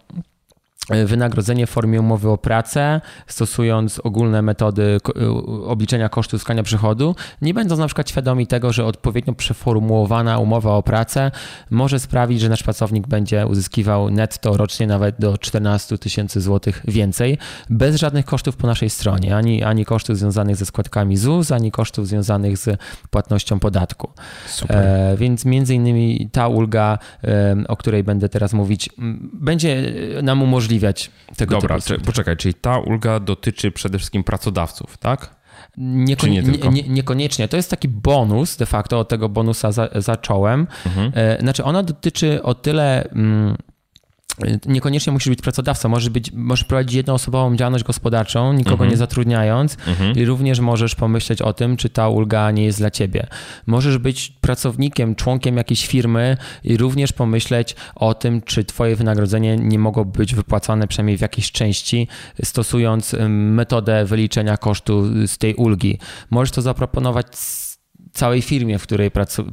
wynagrodzenie w formie umowy o pracę, stosując ogólne metody e, obliczenia kosztu uzyskania przychodu, nie będąc na przykład świadomi tego, że odpowiednio przeformułowana umowa o pracę może sprawić, że nasz pracownik będzie uzyskiwał netto rocznie nawet do 14 tysięcy złotych więcej, bez żadnych kosztów po naszej stronie, ani, ani kosztów związanych ze składkami ZUS, ani kosztów związanych z płatnością podatku. E, więc między innymi ta ulga, e, o której będę teraz mówić, będzie nam umożliwiać umożliwiać tego Dobra, typu poczekaj, czyli ta ulga dotyczy przede wszystkim pracodawców, tak? Niekon nie nie, niekoniecznie. To jest taki bonus, de facto od tego bonusa za, zacząłem. Mhm. E, znaczy, ona dotyczy o tyle. Niekoniecznie musisz być pracodawcą, możesz, być, możesz prowadzić jednoosobową działalność gospodarczą, nikogo mhm. nie zatrudniając mhm. i również możesz pomyśleć o tym, czy ta ulga nie jest dla ciebie. Możesz być pracownikiem, członkiem jakiejś firmy i również pomyśleć o tym, czy twoje wynagrodzenie nie mogło być wypłacane przynajmniej w jakiejś części, stosując metodę wyliczenia kosztu z tej ulgi. Możesz to zaproponować całej firmie, w której, pracu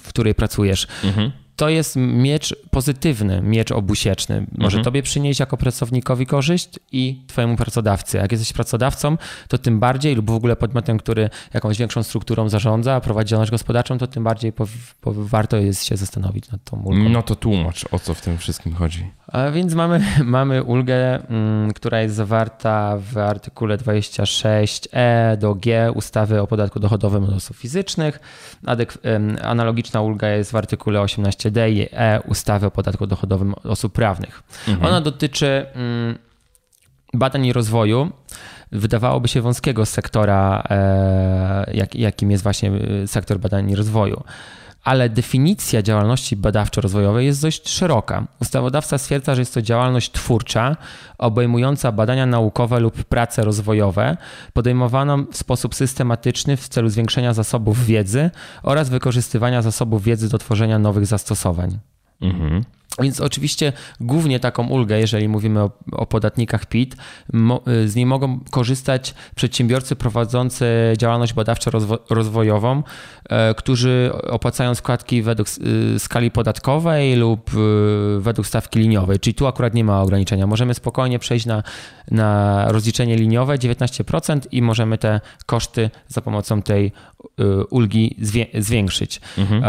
w której pracujesz. Mhm to jest miecz pozytywny, miecz obusieczny. Może mhm. tobie przynieść jako pracownikowi korzyść i twojemu pracodawcy. Jak jesteś pracodawcą, to tym bardziej, lub w ogóle podmiotem, który jakąś większą strukturą zarządza, prowadzi działalność gospodarczą, to tym bardziej warto jest się zastanowić nad tą ulgą. No to tłumacz, o co w tym wszystkim chodzi. A więc mamy, mamy ulgę, m, która jest zawarta w artykule 26e do G ustawy o podatku dochodowym od osób fizycznych. Analogiczna ulga jest w artykule 18 D i E ustawy o podatku dochodowym osób prawnych. Mhm. Ona dotyczy mm, badań i rozwoju. Wydawałoby się wąskiego sektora, e, jak, jakim jest właśnie e, sektor badań i rozwoju ale definicja działalności badawczo-rozwojowej jest dość szeroka. Ustawodawca stwierdza, że jest to działalność twórcza, obejmująca badania naukowe lub prace rozwojowe, podejmowaną w sposób systematyczny w celu zwiększenia zasobów wiedzy oraz wykorzystywania zasobów wiedzy do tworzenia nowych zastosowań. Mhm. Więc oczywiście głównie taką ulgę, jeżeli mówimy o, o podatnikach PIT, mo, z niej mogą korzystać przedsiębiorcy prowadzący działalność badawczo-rozwojową, e, którzy opłacają składki według e, skali podatkowej lub e, według stawki liniowej, czyli tu akurat nie ma ograniczenia. Możemy spokojnie przejść na, na rozliczenie liniowe 19% i możemy te koszty za pomocą tej ulgi zwię, zwiększyć. Mhm.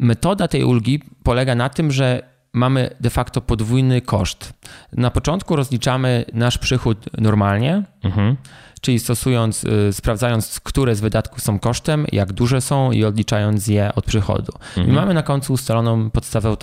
Metoda tej ulgi polega na tym, że mamy de facto podwójny koszt. Na początku rozliczamy nasz przychód normalnie, mhm. czyli stosując, y, sprawdzając, które z wydatków są kosztem, jak duże są i odliczając je od przychodu. Mhm. I mamy na końcu ustaloną podstawę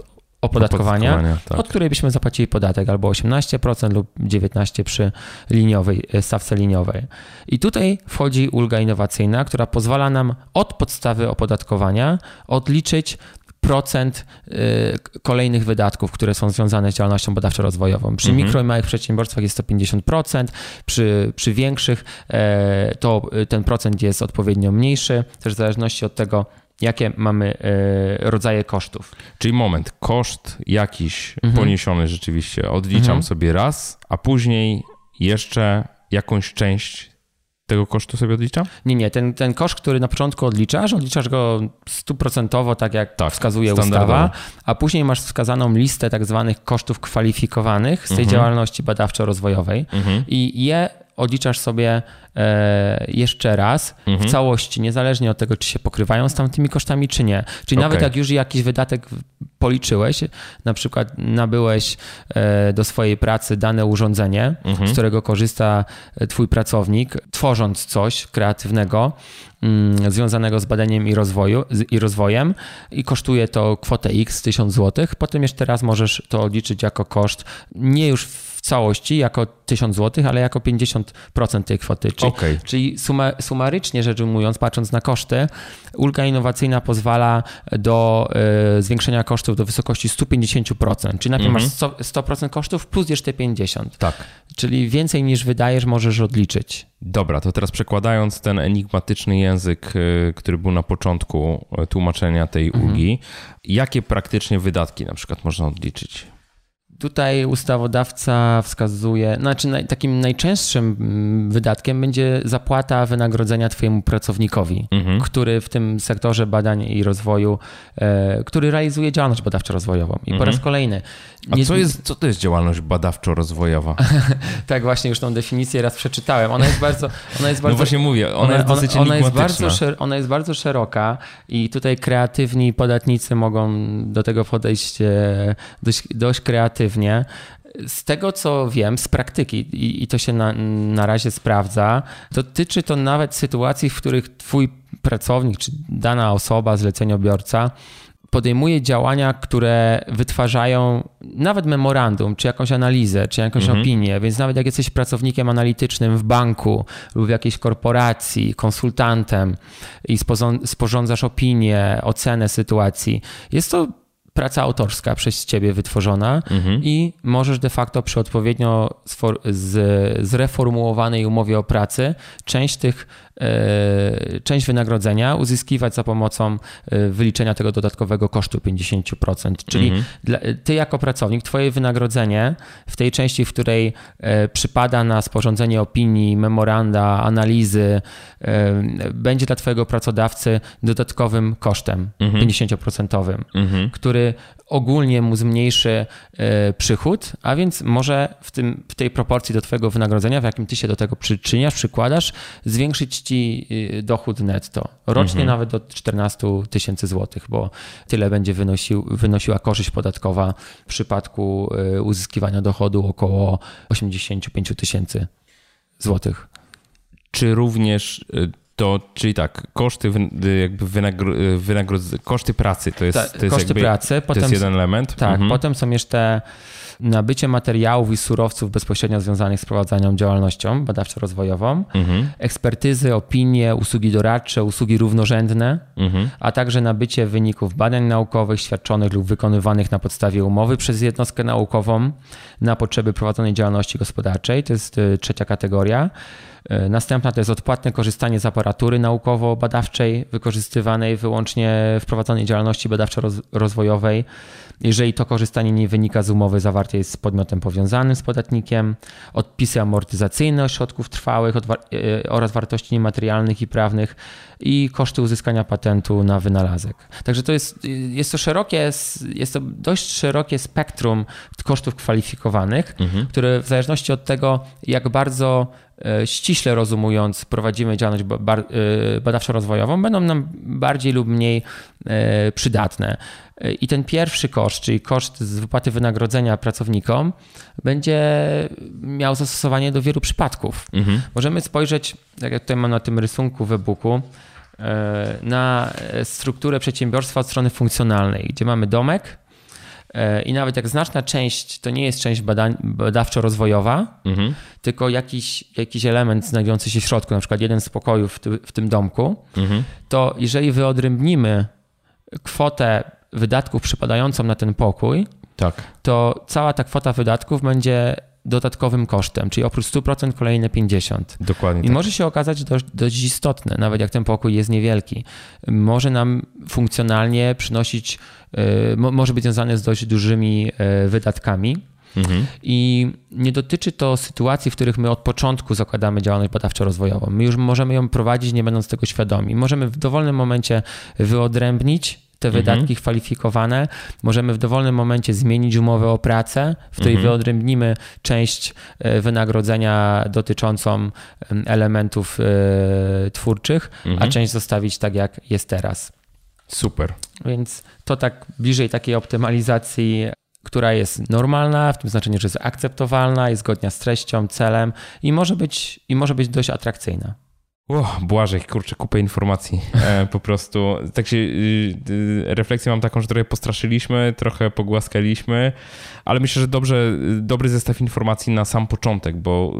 opodatkowania, opodatkowania tak. od której byśmy zapłacili podatek albo 18% lub 19% przy liniowej, e, stawce liniowej. I tutaj wchodzi ulga innowacyjna, która pozwala nam od podstawy opodatkowania odliczyć procent e, kolejnych wydatków, które są związane z działalnością badawczo-rozwojową. Przy mhm. mikro i małych przedsiębiorstwach jest to 50%, przy, przy większych e, to ten procent jest odpowiednio mniejszy, też w zależności od tego, jakie mamy e, rodzaje kosztów. Czyli moment, koszt jakiś mhm. poniesiony rzeczywiście odliczam mhm. sobie raz, a później jeszcze jakąś część tego kosztu sobie odliczam? Nie, nie. Ten, ten koszt, który na początku odliczasz, odliczasz go stuprocentowo, tak jak tak, wskazuje ustawa, a później masz wskazaną listę tak zwanych kosztów kwalifikowanych z tej mhm. działalności badawczo-rozwojowej mhm. i je odliczasz sobie e, jeszcze raz mhm. w całości, niezależnie od tego, czy się pokrywają z tamtymi kosztami, czy nie. Czyli okay. nawet jak już jakiś wydatek policzyłeś, na przykład nabyłeś e, do swojej pracy dane urządzenie, mhm. z którego korzysta e, twój pracownik, tworząc coś kreatywnego, mm, związanego z badaniem i, rozwoju, i rozwojem i kosztuje to kwotę x 1000 zł. Potem jeszcze raz możesz to odliczyć jako koszt nie już w całości jako 1000 zł, ale jako 50% tej kwoty. Czyli, okay. czyli suma, sumarycznie rzecz ujmując, patrząc na koszty, ulga innowacyjna pozwala do y, zwiększenia kosztów do wysokości 150%. Czyli najpierw mm -hmm. masz 100%, 100 kosztów plus jeszcze 50%. Tak. Czyli więcej niż wydajesz możesz odliczyć. Dobra, to teraz przekładając ten enigmatyczny język, y, który był na początku y, tłumaczenia tej mhm. ulgi, jakie praktycznie wydatki na przykład można odliczyć? Tutaj ustawodawca wskazuje, znaczy naj, takim najczęstszym mm, wydatkiem będzie zapłata wynagrodzenia Twojemu pracownikowi, mhm. który w tym sektorze badań i rozwoju, e, który realizuje działalność badawczo-rozwojową. I mhm. po raz kolejny. Nie... A co, jest, co to jest działalność badawczo-rozwojowa? tak, właśnie już tą definicję raz przeczytałem. Ona jest bardzo. Ona jest no bardzo no właśnie mówię, ona, ona jest dosyć ona, ona jest, bardzo, ona jest bardzo szeroka i tutaj kreatywni podatnicy mogą do tego podejść e, dość, dość kreatywnie. Z tego co wiem, z praktyki, i, i to się na, na razie sprawdza, dotyczy to nawet sytuacji, w których twój pracownik czy dana osoba, zleceniobiorca, podejmuje działania, które wytwarzają nawet memorandum, czy jakąś analizę, czy jakąś mhm. opinię, więc nawet jak jesteś pracownikiem analitycznym w banku lub w jakiejś korporacji, konsultantem i sporządzasz opinię, ocenę sytuacji, jest to praca autorska przez ciebie wytworzona mhm. i możesz de facto przy odpowiednio zreformułowanej umowie o pracy część tych część wynagrodzenia uzyskiwać za pomocą e, wyliczenia tego dodatkowego kosztu 50%. Czyli mhm. dla, ty jako pracownik, twoje wynagrodzenie w tej części, w której e, przypada na sporządzenie opinii, memoranda, analizy, będzie dla twojego pracodawcy dodatkowym kosztem mhm. 50%, mhm. który ogólnie mu zmniejszy przychód, a więc może w, tym, w tej proporcji do twojego wynagrodzenia, w jakim ty się do tego przyczyniasz, przykładasz, zwiększyć ci y, dochód netto. Rocznie mhm. nawet do 14 tysięcy złotych, bo tyle będzie wynosił, wynosiła korzyść podatkowa w przypadku y, uzyskiwania dochodu około 85 tysięcy złotych. Czy również to, czyli tak, koszty jakby wynagro, koszty pracy to jest, Ta, to jest koszty jakby, pracy, to jest jeden element. Tak, mhm. potem są jeszcze nabycie materiałów i surowców bezpośrednio związanych z prowadzeniem działalnością badawczo-rozwojową, mhm. ekspertyzy, opinie, usługi doradcze, usługi równorzędne, mhm. a także nabycie wyników badań naukowych świadczonych lub wykonywanych na podstawie umowy przez jednostkę naukową na potrzeby prowadzonej działalności gospodarczej. To jest y, trzecia kategoria. Y, następna to jest odpłatne korzystanie z aparatury naukowo-badawczej wykorzystywanej wyłącznie w prowadzonej działalności badawczo-rozwojowej jeżeli to korzystanie nie wynika z umowy zawartej z podmiotem powiązanym z podatnikiem, odpisy amortyzacyjne środków trwałych e, oraz wartości niematerialnych i prawnych i koszty uzyskania patentu na wynalazek. Także to jest, jest to szerokie, jest to dość szerokie spektrum kosztów kwalifikowanych, mhm. które w zależności od tego, jak bardzo e, ściśle rozumując, prowadzimy działalność e, badawczo-rozwojową, będą nam bardziej lub mniej przydatne. I ten pierwszy koszt, czyli koszt z wypłaty wynagrodzenia pracownikom, będzie miał zastosowanie do wielu przypadków. Mhm. Możemy spojrzeć, tak jak tutaj mam na tym rysunku w e-booku, e, na strukturę przedsiębiorstwa od strony funkcjonalnej, gdzie mamy domek, e, i nawet jak znaczna część to nie jest część badań, badawczo-rozwojowa, mhm. tylko jakiś, jakiś element znajdujący się w środku, na przykład jeden z pokojów w, ty, w tym domku, mhm. to jeżeli wyodrębnimy kwotę wydatków przypadającą na ten pokój, tak. to cała ta kwota wydatków będzie dodatkowym kosztem, czyli oprócz 100% kolejne 50%. Dokładnie. I tak. może się okazać dość, dość istotne, nawet jak ten pokój jest niewielki. Może nam funkcjonalnie przynosić, y, może być związany z dość dużymi y, wydatkami. Mhm. I nie dotyczy to sytuacji, w których my od początku zakładamy działalność badawczo-rozwojową. My już możemy ją prowadzić, nie będąc tego świadomi. Możemy w dowolnym momencie wyodrębnić te mhm. wydatki kwalifikowane. Możemy w dowolnym momencie zmienić umowę o pracę, w której mhm. wyodrębnimy część e, wynagrodzenia dotyczącą elementów e, twórczych, mhm. a część zostawić tak, jak jest teraz. Super. Więc to tak bliżej takiej optymalizacji która jest normalna, w tym znaczeniu, że jest akceptowalna, jest zgodna z treścią, celem i może być, i może być dość atrakcyjna. O, Błażej, kurczę, kupę informacji. E, po prostu tak się, y, y, refleksję mam taką, że trochę postraszyliśmy, trochę pogłaskaliśmy, ale myślę, że dobrze, dobry zestaw informacji na sam początek, bo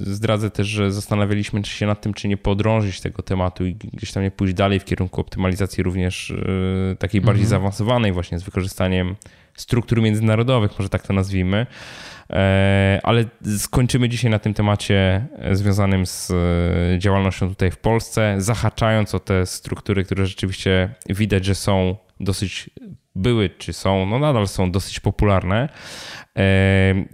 y, zdradzę też, że zastanawialiśmy się nad tym, czy nie podrążyć tego tematu i gdzieś tam nie pójść dalej w kierunku optymalizacji również y, takiej bardziej mhm. zaawansowanej właśnie z wykorzystaniem struktur międzynarodowych, może tak to nazwijmy. E, ale skończymy dzisiaj na tym temacie związanym z e, działalnością tutaj w Polsce, zahaczając o te struktury, które rzeczywiście widać, że są dosyć były, czy są, no nadal są dosyć popularne.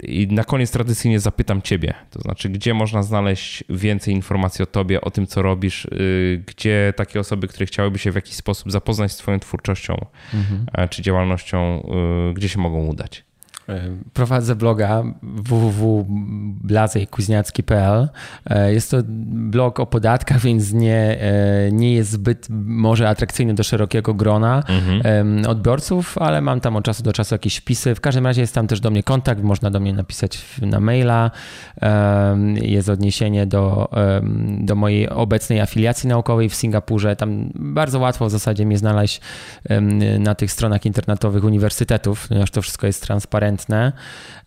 I na koniec tradycyjnie zapytam Ciebie, to znaczy, gdzie można znaleźć więcej informacji o Tobie, o tym, co robisz, y, gdzie takie osoby, które chciałyby się w jakiś sposób zapoznać z Twoją twórczością mhm. czy działalnością, y, gdzie się mogą udać? E, prowadzę bloga www.blazejkuźniacki.pl. E, jest to blog o podatkach, więc nie, e, nie jest zbyt może atrakcyjny do szerokiego grona mhm. odbiorców, ale mam tam od czasu do czasu jakieś wpisy. W każdym razie jest tam też do mnie kontakt, można do mnie napisać na maila. Jest odniesienie do, do mojej obecnej afiliacji naukowej w Singapurze. Tam bardzo łatwo w zasadzie mnie znaleźć na tych stronach internetowych uniwersytetów, ponieważ to wszystko jest transparentne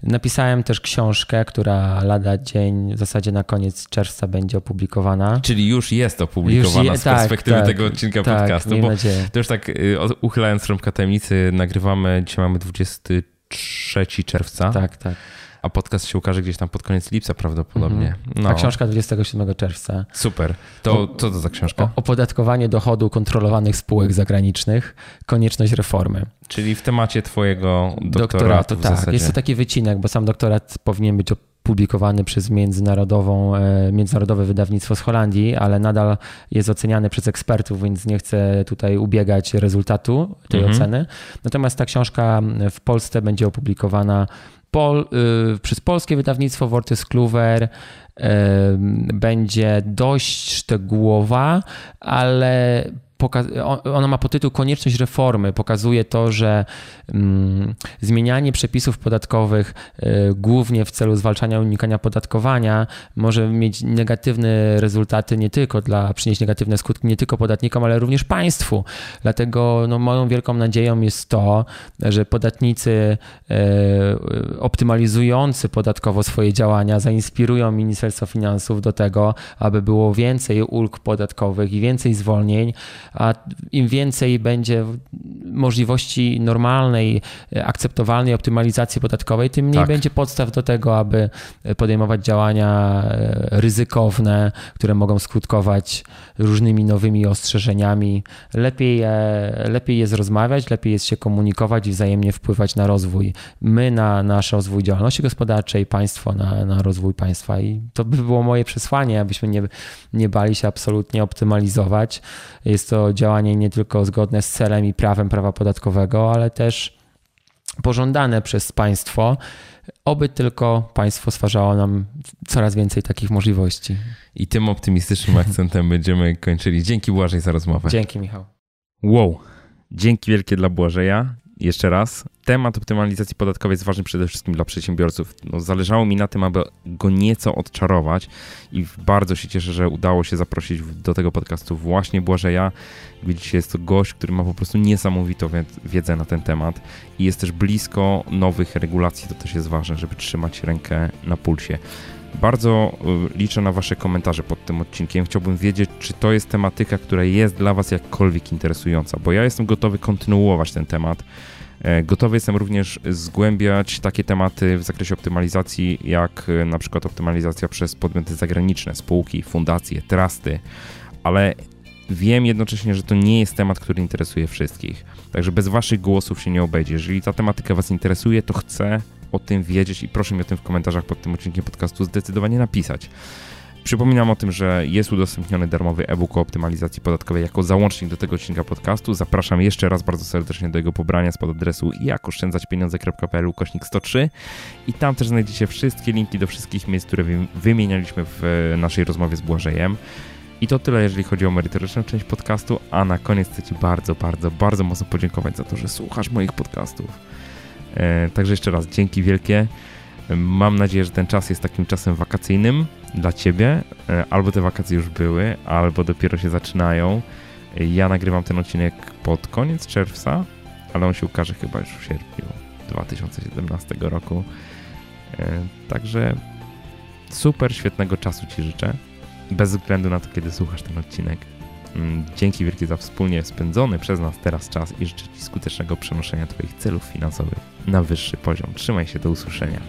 Napisałem też książkę, która lada dzień, w zasadzie na koniec czerwca będzie opublikowana. Czyli już jest opublikowana już je, z tak, perspektywy tak, tego odcinka tak, podcastu. Bo nadzieję. to już tak y, uchylając rąbka tajemnicy, nagrywamy, dzisiaj mamy 23 czerwca. Tak, tak a podcast się ukaże gdzieś tam pod koniec lipca prawdopodobnie. Mhm. No. A książka 27 czerwca. Super. To co to za książka? Opodatkowanie dochodu kontrolowanych spółek zagranicznych, konieczność reformy. Czyli w temacie twojego doktoratu, doktoratu tak. Jest to taki wycinek, bo sam doktorat powinien być publikowany przez międzynarodową, e, międzynarodowe wydawnictwo z Holandii, ale nadal jest oceniany przez ekspertów, więc nie chcę tutaj ubiegać rezultatu tej mhm. oceny. Natomiast ta książka w Polsce będzie opublikowana Pol, y, przez polskie wydawnictwo Vortex Kluwer y, będzie dość szczegółowa, ale ona ma podtytuł Konieczność reformy. Pokazuje to, że mm, zmienianie przepisów podatkowych y, głównie w celu zwalczania unikania podatkowania może mieć negatywne rezultaty nie tylko dla, przynieść negatywne skutki nie tylko podatnikom, ale również państwu. Dlatego no, moją wielką nadzieją jest to, że podatnicy y, optymalizujący podatkowo swoje działania zainspirują Ministerstwo Finansów do tego, aby było więcej ulg podatkowych i więcej zwolnień, a im więcej będzie możliwości normalnej, akceptowalnej optymalizacji podatkowej, tym mniej tak. będzie podstaw do tego, aby podejmować działania e, ryzykowne, które mogą skutkować różnymi nowymi ostrzeżeniami. Lepiej, lepiej jest rozmawiać, lepiej jest się komunikować i wzajemnie wpływać na rozwój. My na nasz rozwój działalności gospodarczej, państwo na, na rozwój państwa i to by było moje przesłanie, abyśmy nie, nie bali się absolutnie optymalizować. Jest to działanie nie tylko zgodne z celem i prawem prawa podatkowego, ale też pożądane przez państwo, oby tylko państwo stwarzało nam coraz więcej takich możliwości. I tym optymistycznym akcentem będziemy kończyli. Dzięki Błażej za rozmowę. Dzięki Michał. Wow. Dzięki wielkie dla Błażeja jeszcze raz, temat optymalizacji podatkowej jest ważny przede wszystkim dla przedsiębiorców. No, zależało mi na tym, aby go nieco odczarować i bardzo się cieszę, że udało się zaprosić do tego podcastu właśnie Błażeja. Widzicie, jest to gość, który ma po prostu niesamowitą wiedzę na ten temat i jest też blisko nowych regulacji. To też jest ważne, żeby trzymać rękę na pulsie. Bardzo y, liczę na Wasze komentarze pod tym odcinkiem. Chciałbym wiedzieć, czy to jest tematyka, która jest dla Was jakkolwiek interesująca, bo ja jestem gotowy kontynuować ten temat. E, gotowy jestem również zgłębiać takie tematy w zakresie optymalizacji, jak e, na przykład optymalizacja przez podmioty zagraniczne, spółki, fundacje, trusty, ale wiem jednocześnie, że to nie jest temat, który interesuje wszystkich. Także bez Waszych głosów się nie obejdzie. Jeżeli ta tematyka Was interesuje, to chcę o tym wiedzieć i proszę mi o tym w komentarzach pod tym odcinkiem podcastu zdecydowanie napisać. Przypominam o tym, że jest udostępniony darmowy e-book o optymalizacji podatkowej jako załącznik do tego odcinka podcastu. Zapraszam jeszcze raz bardzo serdecznie do jego pobrania spod adresu jakoszczędzaćpieniądze.pl kośnik 103 i tam też znajdziecie wszystkie linki do wszystkich miejsc, które wymienialiśmy w naszej rozmowie z Błażejem. I to tyle, jeżeli chodzi o merytoryczną część podcastu, a na koniec chcę Ci bardzo, bardzo, bardzo mocno podziękować za to, że słuchasz moich podcastów. E, także jeszcze raz dzięki wielkie. Mam nadzieję, że ten czas jest takim czasem wakacyjnym dla Ciebie. E, albo te wakacje już były, albo dopiero się zaczynają. Ja nagrywam ten odcinek pod koniec czerwca, ale on się ukaże chyba już w sierpniu 2017 roku. E, także super świetnego czasu Ci życzę. Bez względu na to, kiedy słuchasz ten odcinek. Mm, dzięki wielkie za wspólnie spędzony przez nas teraz czas i życzę Ci skutecznego przenoszenia Twoich celów finansowych na wyższy poziom. Trzymaj się, do usłyszenia.